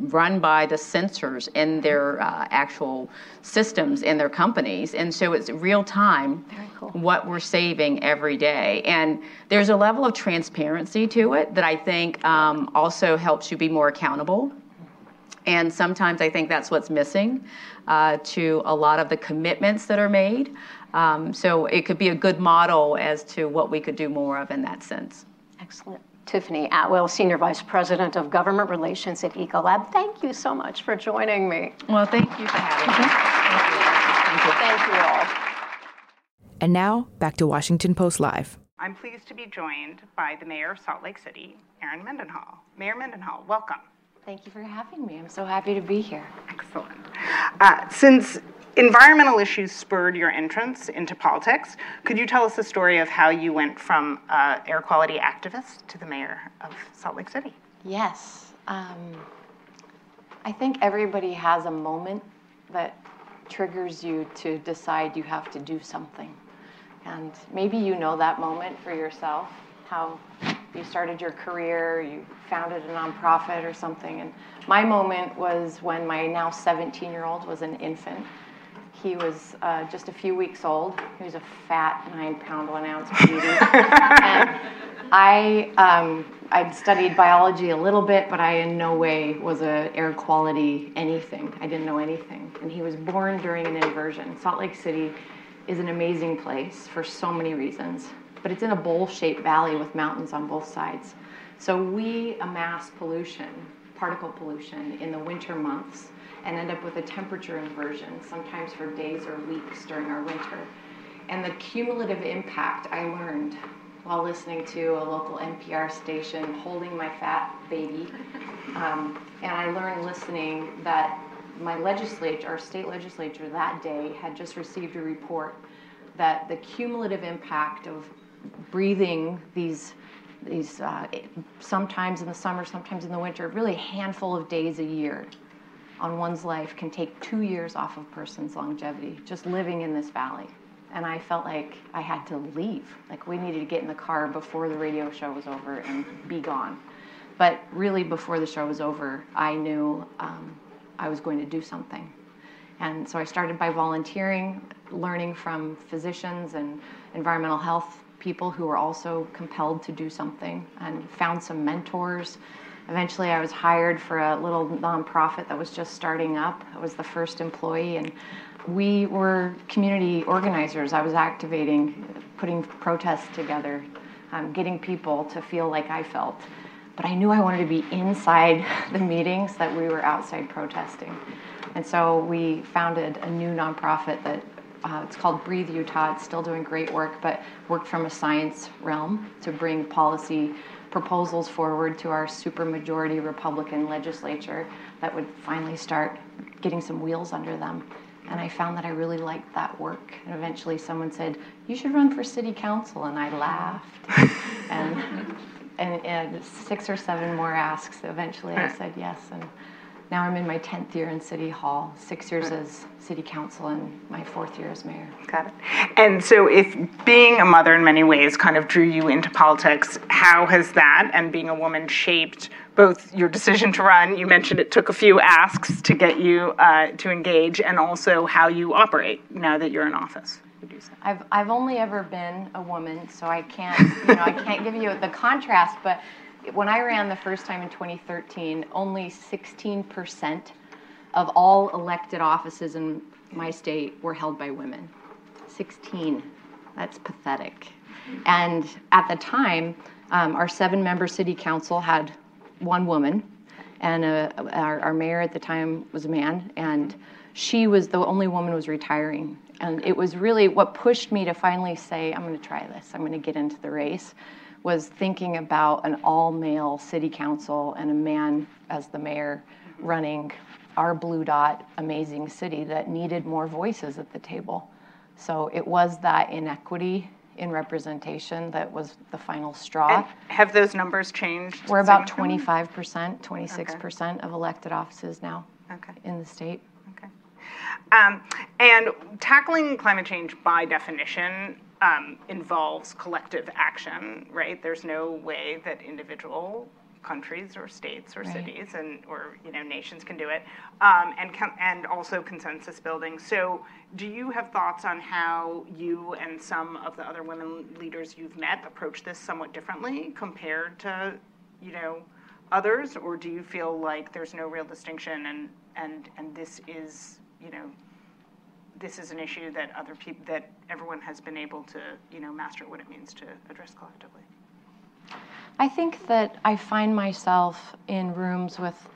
run by the sensors in their uh, actual systems in their companies, and so it's real time cool. what we're saving every day. And there's a level of transparency to it that I think um, also helps you be more accountable. And sometimes I think that's what's missing uh, to a lot of the commitments that are made. Um, so it could be a good model as to what we could do more of in that sense. Excellent. Tiffany Atwell, Senior Vice President of Government Relations at Ecolab. Thank you so much for joining me. Well, thank you for having me. Thank you. Thank you all. And now, back to Washington Post Live. I'm pleased to be joined by the Mayor of Salt Lake City, Erin Mendenhall. Mayor Mendenhall, welcome. Thank you for having me. I'm so happy to be here. Excellent. Uh, since environmental issues spurred your entrance into politics. Could you tell us the story of how you went from uh, air quality activist to the mayor of Salt Lake City? Yes. Um, I think everybody has a moment that triggers you to decide you have to do something. And maybe you know that moment for yourself, how you started your career, you founded a nonprofit or something. And my moment was when my now 17 year old was an infant he was uh, just a few weeks old. He was a fat nine pound, one ounce beauty. <laughs> and I, um, I'd studied biology a little bit, but I in no way was a air quality anything. I didn't know anything. And he was born during an inversion. Salt Lake City is an amazing place for so many reasons, but it's in a bowl shaped valley with mountains on both sides. So we amass pollution, particle pollution, in the winter months and end up with a temperature inversion, sometimes for days or weeks during our winter. And the cumulative impact I learned while listening to a local NPR station holding my fat baby. Um, and I learned listening that my legislature, our state legislature that day, had just received a report that the cumulative impact of breathing these these uh, sometimes in the summer, sometimes in the winter, really a handful of days a year on one's life can take two years off of a person's longevity just living in this valley. And I felt like I had to leave. Like we needed to get in the car before the radio show was over and be gone. but really, before the show was over, I knew um, I was going to do something. And so I started by volunteering, learning from physicians and environmental health people who were also compelled to do something, and found some mentors. Eventually, I was hired for a little nonprofit that was just starting up. I was the first employee, and we were community organizers. I was activating, putting protests together, um, getting people to feel like I felt. But I knew I wanted to be inside <laughs> the meetings that we were outside protesting. And so we founded a new nonprofit that uh, it's called Breathe Utah. It's still doing great work, but worked from a science realm to bring policy proposals forward to our supermajority Republican legislature that would finally start getting some wheels under them. And I found that I really liked that work. And eventually someone said, You should run for city council. And I laughed. <laughs> and, and, and, six or seven more asks. Eventually I said yes. And now I'm in my 10th year in City Hall, six years as City Council, and my fourth year as mayor. Got it. And so, if being a mother in many ways kind of drew you into politics, how has that and being a woman shaped both your decision to run? You mentioned it took a few asks to get you uh, to engage, and also how you operate now that you're in office. I've, I've only ever been a woman, so I can't, you know, I can't give you the contrast, but when I ran the first time in 2013, only 16% of all elected offices in my state were held by women. 16. That's pathetic. And at the time, um, our seven member city council had one woman, and uh, our, our mayor at the time was a man, and she was the only woman who was retiring. And it was really what pushed me to finally say, I'm going to try this, I'm going to get into the race was thinking about an all male city council and a man as the mayor running our blue dot amazing city that needed more voices at the table. So it was that inequity in representation that was the final straw. And have those numbers changed? We're about 25%, 26% okay. of elected offices now okay. in the state. Okay. Um, and tackling climate change by definition um, involves collective action, right? There's no way that individual countries or states or right. cities and or you know nations can do it, um, and and also consensus building. So, do you have thoughts on how you and some of the other women leaders you've met approach this somewhat differently compared to you know others, or do you feel like there's no real distinction and and and this is you know this is an issue that other people that everyone has been able to you know master what it means to address collectively. I think that i find myself in rooms with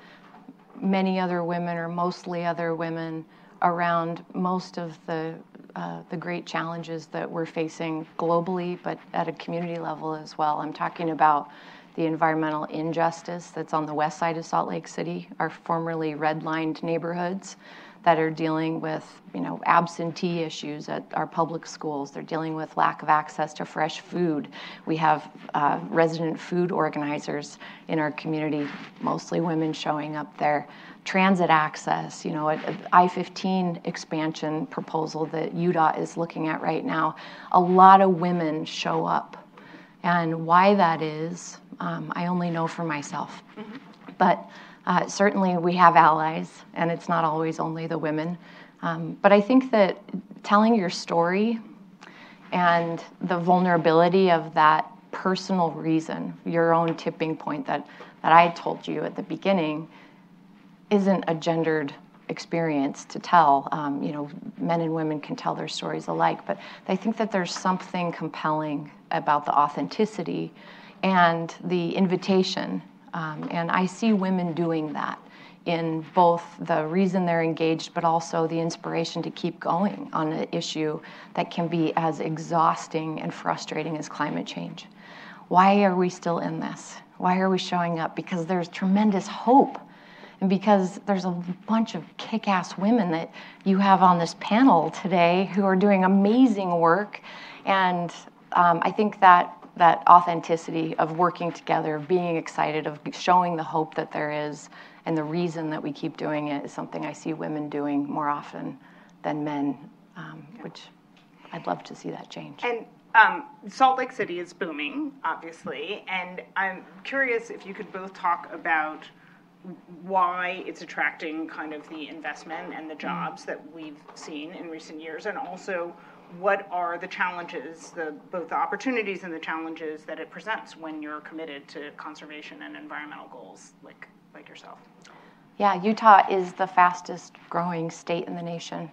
many other women or mostly other women around most of the uh, the great challenges that we're facing globally but at a community level as well. I'm talking about the environmental injustice that's on the west side of Salt Lake City, our formerly redlined neighborhoods that are dealing with you know absentee issues at our public schools. They're dealing with lack of access to fresh food. We have uh, resident food organizers in our community, mostly women showing up there. Transit access, you know, I-15 expansion proposal that UDOT is looking at right now. A lot of women show up, and why that is, um, I only know for myself. Mm-hmm. But uh, certainly, we have allies, and it's not always only the women. Um, but I think that telling your story and the vulnerability of that personal reason, your own tipping point that, that I told you at the beginning, isn't a gendered experience to tell. Um, you know, men and women can tell their stories alike, but I think that there's something compelling about the authenticity and the invitation um, and I see women doing that in both the reason they're engaged, but also the inspiration to keep going on an issue that can be as exhausting and frustrating as climate change. Why are we still in this? Why are we showing up? Because there's tremendous hope. And because there's a bunch of kick ass women that you have on this panel today who are doing amazing work. And um, I think that that authenticity of working together, of being excited, of showing the hope that there is, and the reason that we keep doing it is something I see women doing more often than men, um, which I'd love to see that change. And Um, Salt Lake City is booming, obviously, and I'm curious if you could both talk about why it's attracting kind of the investment and the jobs that we've seen in recent years, and also what are the challenges, the, both the opportunities and the challenges that it presents when you're committed to conservation and environmental goals like, like yourself? Yeah, Utah is the fastest growing state in the nation,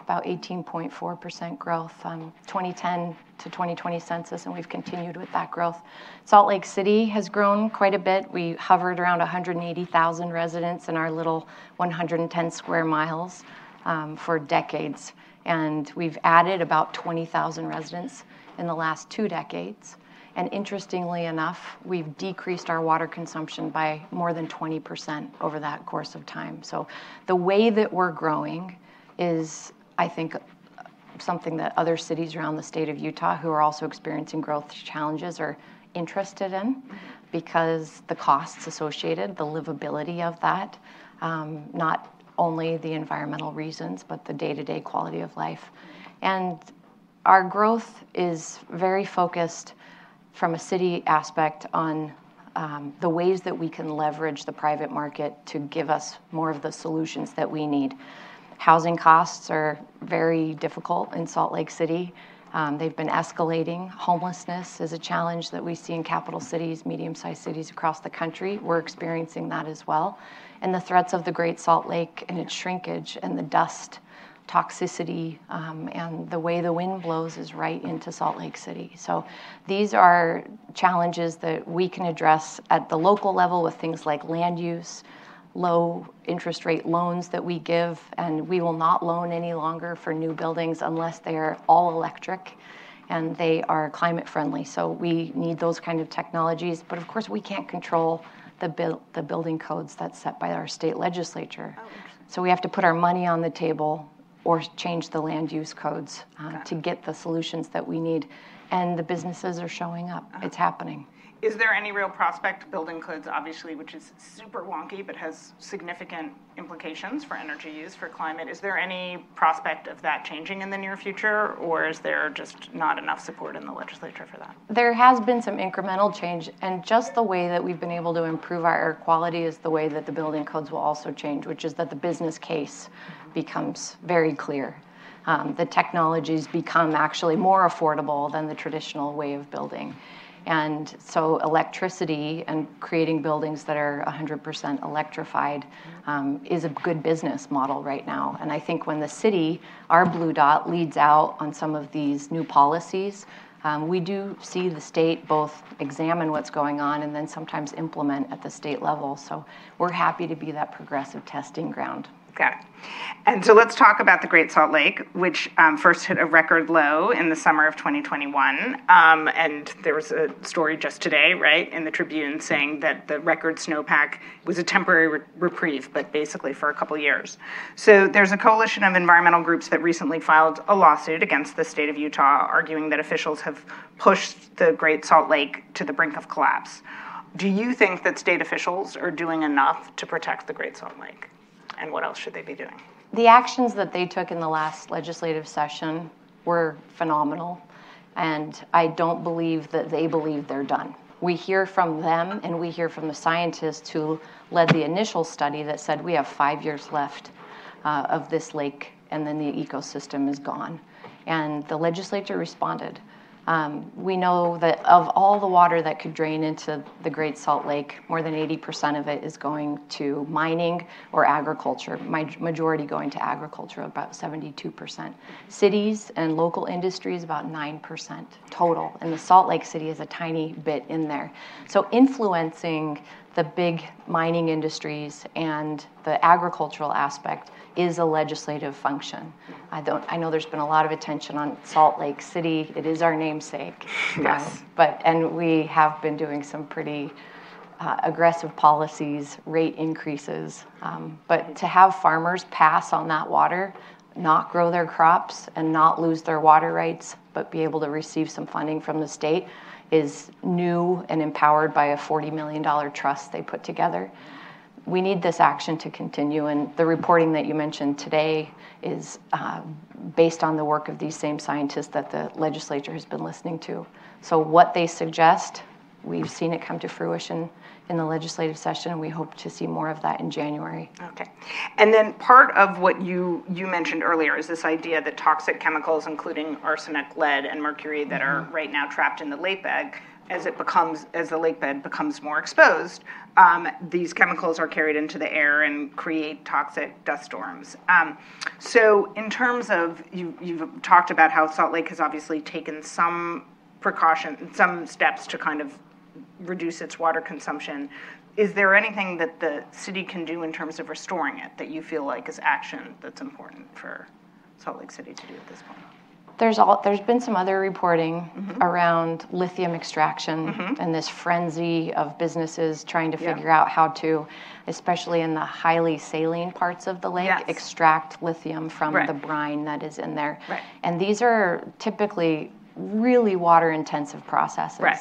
about 18.4% growth from 2010 to 2020 census, and we've continued with that growth. Salt Lake City has grown quite a bit. We hovered around 180,000 residents in our little 110 square miles um, for decades and we've added about 20,000 residents in the last two decades. And interestingly enough, we've decreased our water consumption by more than 20% over that course of time. So the way that we're growing is, I think, something that other cities around the state of Utah who are also experiencing growth challenges are interested in because the costs associated, the livability of that, um, not only the environmental reasons, but the day to day quality of life. And our growth is very focused from a city aspect on um, the ways that we can leverage the private market to give us more of the solutions that we need. Housing costs are very difficult in Salt Lake City. Um, they've been escalating. Homelessness is a challenge that we see in capital cities, medium sized cities across the country. We're experiencing that as well and the threats of the Great Salt Lake and its shrinkage and the dust toxicity um, and the way the wind blows is right into Salt Lake City. So these are challenges that we can address at the local level with things like land use, low interest rate loans that we give, and we will not loan any longer for new buildings unless they are all electric and they are climate friendly. So we need those kind of technologies, but of course we can't control the, bu- the building codes that's set by our state legislature. Oh, so we have to put our money on the table or change the land use codes uh, to get the solutions that we need. And the businesses are showing up. Uh-huh. It's happening. Is there any real prospect building codes, obviously, which is super wonky but has significant implications for energy use, for climate? Is there any prospect of that changing in the near future, or is there just not enough support in the legislature for that? There has been some incremental change, and just the way that we've been able to improve our air quality is the way that the building codes will also change, which is that the business case becomes very clear. Um, the technologies become actually more affordable than the traditional way of building. And so electricity and creating buildings that are 100% electrified um, is a good business model right now. And I think when the city, our Blue Dot, leads out on some of these new policies, um, we do see the state both examine what's going on and then sometimes implement at the state level. So we're happy to be that progressive testing ground. Got it. And so let's talk about the Great Salt Lake, which um, first hit a record low in the summer of 2021. Um, and there was a story just today, right, in the Tribune saying that the record snowpack was a temporary re- reprieve, but basically for a couple years. So there's a coalition of environmental groups that recently filed a lawsuit against the state of Utah, arguing that officials have pushed the Great Salt Lake to the brink of collapse. Do you think that state officials are doing enough to protect the Great Salt Lake? And what else should they be doing? The actions that they took in the last legislative session were phenomenal, and I don't believe that they believe they're done. We hear from them and we hear from the scientists who led the initial study that said we have five years left uh, of this lake and then the ecosystem is gone. And the legislature responded. Um, we know that of all the water that could drain into the Great Salt Lake, more than 80% of it is going to mining or agriculture, majority going to agriculture, about 72%. Cities and local industries, about 9% total. And the Salt Lake City is a tiny bit in there. So influencing the big mining industries and the agricultural aspect is a legislative function. I don't. I know there's been a lot of attention on Salt Lake City. It is our namesake. <laughs> Yes. Um, but and we have been doing some pretty uh, aggressive policies, rate increases. Um, but to have farmers pass on that water, not grow their crops, and not lose their water rights, but be able to receive some funding from the state is new and empowered by a $40 million trust they put together. we need this action to continue. And the reporting that you mentioned today is uh, based on the work of these same scientists that the legislature has been listening to. So, what they suggest, we've seen it come to fruition in the legislative session, and we hope to see more of that in January. Okay. And then part of what you, you mentioned earlier is this idea that toxic chemicals, including arsenic, lead, and mercury, that are right now trapped in the lake bed, as it becomes as the lake bed becomes more exposed, um, these chemicals are carried into the air and create toxic dust storms. Um, so, in terms of you, you've talked about how Salt Lake has obviously taken some precaution, some steps to kind of reduce its water consumption. Is there anything that the city can do in terms of restoring it that you feel like is action that's important for Salt Lake City to do at this point? There's all, there's been some other reporting mm-hmm. around lithium extraction mm-hmm. and this frenzy of businesses trying to Yeah. figure out how to, especially in the highly saline parts of the lake, Yes. extract lithium from Right. the brine that is in there. Right. And these are typically really water intensive processes. Right.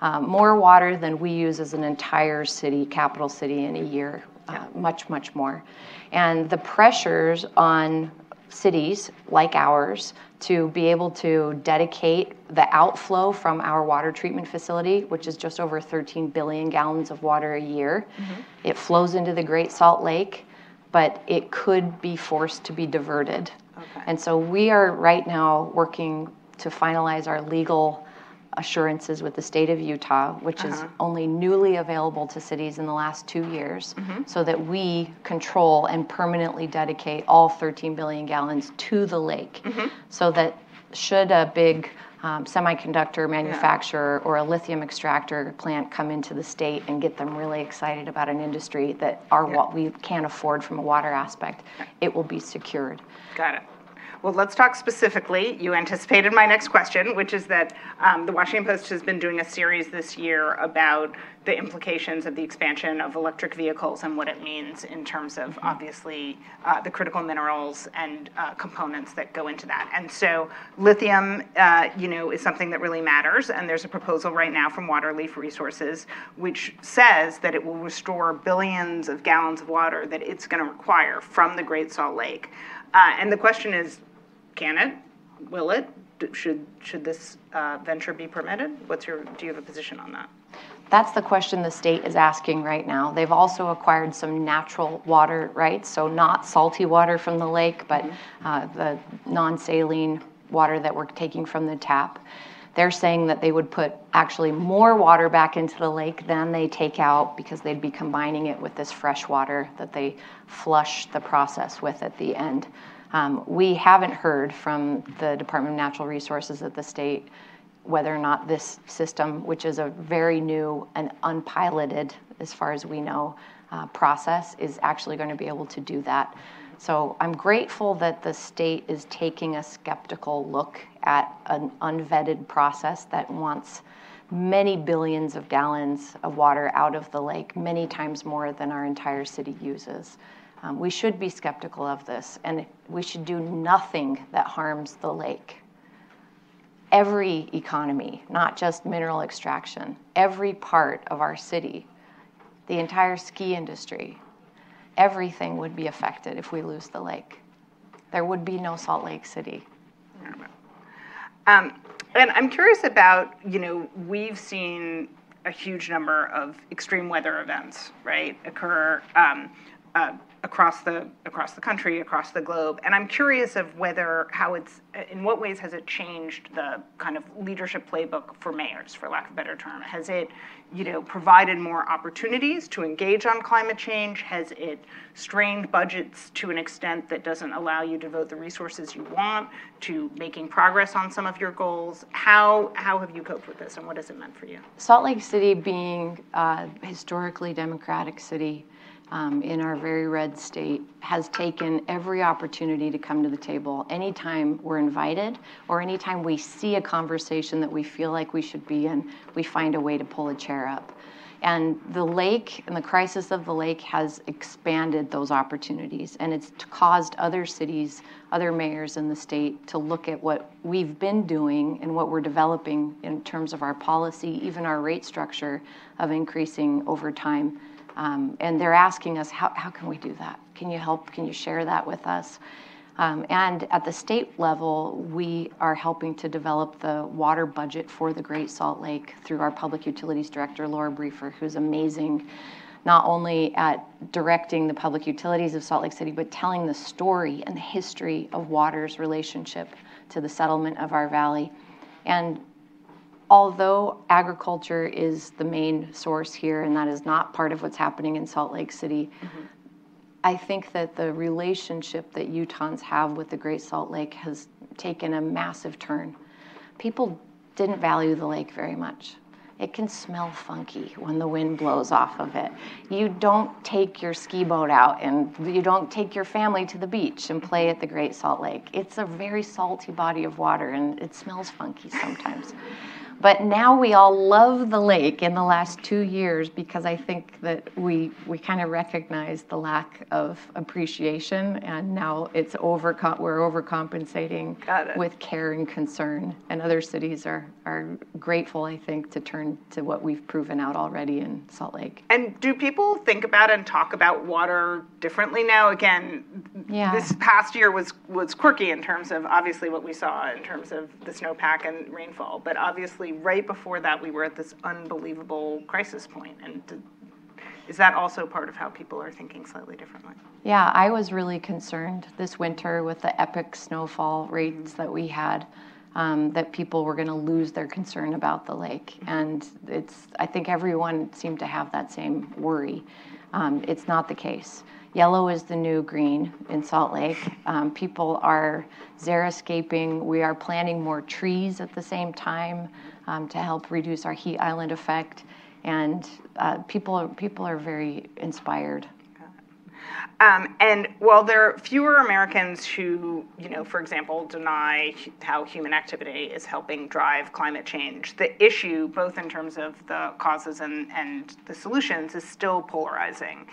Um, more water than we use as an entire city, capital city, in a year. Uh, much, much more. And the pressures on cities like ours to be able to dedicate the outflow from our water treatment facility, which is just over 13 billion gallons of water a year. It flows into the Great Salt Lake, but it could be forced to be diverted. And so we are right now working to finalize our legal assurances with the state of Utah, which is uh-huh. only newly available to cities in the last two years, mm-hmm. so that we control and permanently dedicate all 13 billion gallons to the lake. Mm-hmm. So that should a big um, semiconductor manufacturer or a lithium extractor plant come into the state and get them really excited about an industry that our what we can't afford from a water aspect, it will be secured. Got it. Well, let's talk specifically. You anticipated my next question, which is that um, the Washington Post has been doing a series this year about the implications of the expansion of electric vehicles and what it means in terms of obviously uh, the critical minerals and uh, components that go into that. And so, lithium, uh, you know, is something that really matters. And there's a proposal right now from Waterleaf Resources, which says that it will restore billions of gallons of water that it's going to require from the Great Salt Lake. Uh, and the question is, can it? Will it? Should should this uh, venture be permitted? What's your? Do you have a position on that? That's the question the state is asking right now. They've also acquired some natural water rights, so not salty water from the lake, but uh, the non saline water that we're taking from the tap. They're saying that they would put actually more water back into the lake than they take out because they'd be combining it with this fresh water that they flush the process with at the end. Um, we haven't heard from the Department of Natural Resources at the state whether or not this system, which is a very new and unpiloted, as far as we know, uh, process, is actually going to be able to do that. So I'm grateful that the state is taking a skeptical look at an unvetted process that wants many billions of gallons of water out of the lake, many times more than our entire city uses. Um, we should be skeptical of this, and we should do nothing that harms the lake every economy, not just mineral extraction, every part of our city, the entire ski industry, everything would be affected if we lose the lake. There would be no Salt Lake City. Um, and I'm curious about, you know, we've seen a huge number of extreme weather events, right, occur um, uh, across the across the country, across the globe. And I'm curious of whether how it's in what ways has it changed the kind of leadership playbook for mayors, for lack of a better term? Has it, you know, provided more opportunities to engage on climate change? Has it strained budgets to an extent that doesn't allow you to devote the resources you want to making progress on some of your goals? How how have you coped with this, and what has it meant for you? Salt Lake City being a historically democratic city um, in our very red state has taken every opportunity to come to the table anytime we're invited or anytime we see a conversation that we feel like we should be in, we find a way to pull a chair up. And the lake and the crisis of the lake has expanded those opportunities, and it's caused other cities, other mayors in the state to look at what we've been doing and what we're developing in terms of our policy, even our rate structure of increasing over time Um, and they're asking us, how, how can we do that? Can you help? Can you share that with us? Um, and at the state level, we are helping to develop the water budget for the Great Salt Lake through our Public Utilities Director, Laura Briefer, who's amazing, not only at directing the public utilities of Salt Lake City, but telling the story and the history of water's relationship to the settlement of our valley. And although agriculture is the main source here, and that is not part of what's happening in Salt Lake City, mm-hmm. I think that the relationship that Utahns have with the Great Salt Lake has taken a massive turn. People didn't value the lake very much. It can smell funky when the wind blows off of it. You don't take your ski boat out and you don't take your family to the beach and play at the Great Salt Lake. It's a very salty body of water and it smells funky sometimes. <laughs> But now we all love the lake in the last two years because I think that we we kind of recognize the lack of appreciation, and now it's over we're overcompensating with care and concern. And other cities are are grateful, I think, to turn to what we've proven out already in Salt Lake. And do people think about and talk about water differently now? Again, yeah. this past year was was quirky in terms of obviously what we saw in terms of the snowpack and rainfall, but obviously right before that, we were at this unbelievable crisis point. And is that also part of how people are thinking slightly differently? Yeah, I was really concerned this winter with the epic snowfall rates that we had. Um, that people were going to lose their concern about the lake, and it's. I think everyone seemed to have that same worry. Um, it's not the case. Yellow is the new green in Salt Lake. Um, people are xeriscaping. We are planting more trees at the same time um, to help reduce our heat island effect. And uh, people, are, people are very inspired. Um, and while there are fewer Americans who, you know, for example, deny how human activity is helping drive climate change, the issue, both in terms of the causes and, and the solutions, is still polarizing.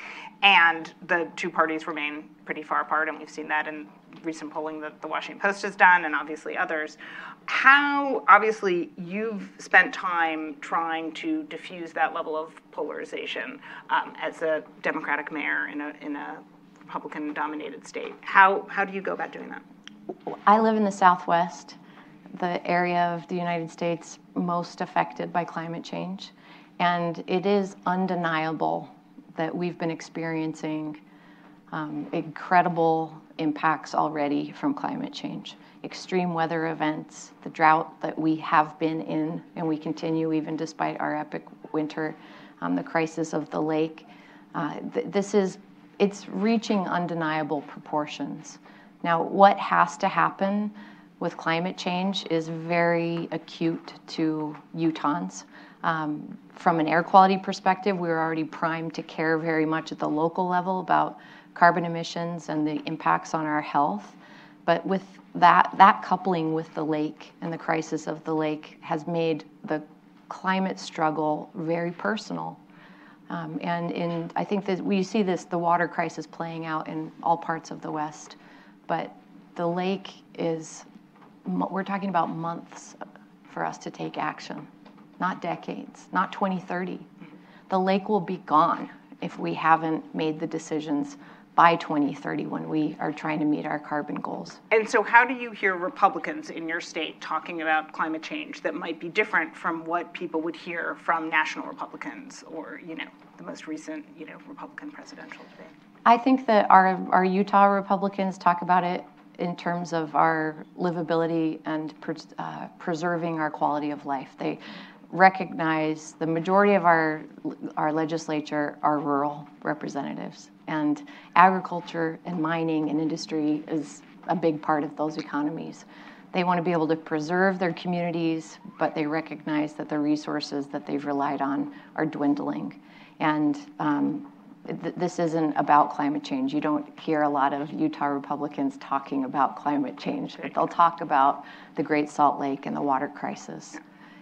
And the two parties remain pretty far apart, and we've seen that in recent polling that the Washington Post has done, and obviously others. How, obviously, you've spent time trying to diffuse that level of polarization um, as a Democratic mayor in a, in a Republican dominated state. How, how do you go about doing that? I live in the Southwest, the area of the United States most affected by climate change. And it is undeniable that we've been experiencing um, incredible impacts already from climate change. Extreme weather events, the drought that we have been in, and we continue even despite our epic winter, um, the crisis of the lake. Uh, th- this is, it's reaching undeniable proportions. Now, what has to happen with climate change is very acute to Utahns. Um, from an air quality perspective, we are already primed to care very much at the local level about carbon emissions and the impacts on our health. But with that, that coupling with the lake and the crisis of the lake has made the climate struggle very personal. Um, and in, I think that we see this, the water crisis playing out in all parts of the West. But the lake is, we're talking about months for us to take action not decades, not 2030. The lake will be gone if we haven't made the decisions by 2030 when we are trying to meet our carbon goals. And so, how do you hear Republicans in your state talking about climate change that might be different from what people would hear from national Republicans or, you know, the most recent, you know, Republican presidential debate? I think that our, our Utah Republicans talk about it in terms of our livability and pres- uh, preserving our quality of life. They recognize the majority of our, our legislature are rural representatives, and agriculture and mining and industry is a big part of those economies. They want to be able to preserve their communities, but they recognize that the resources that they've relied on are dwindling. And um, th- this isn't about climate change. You don't hear a lot of Utah Republicans talking about climate change. They'll talk about the Great Salt Lake and the water crisis.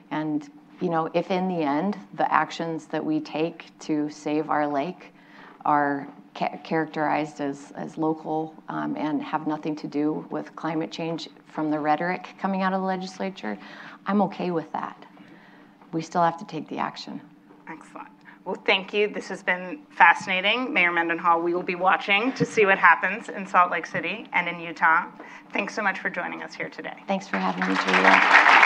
And you know, if in the end the actions that we take to save our lake are ca- characterized as, as local um, and have nothing to do with climate change from the rhetoric coming out of the legislature, I'm okay with that. We still have to take the action. Excellent. Well, thank you. This has been fascinating. Mayor Mendenhall, we will be watching to see what happens in Salt Lake City and in Utah. Thanks so much for joining us here today. Thanks for having me, Julia.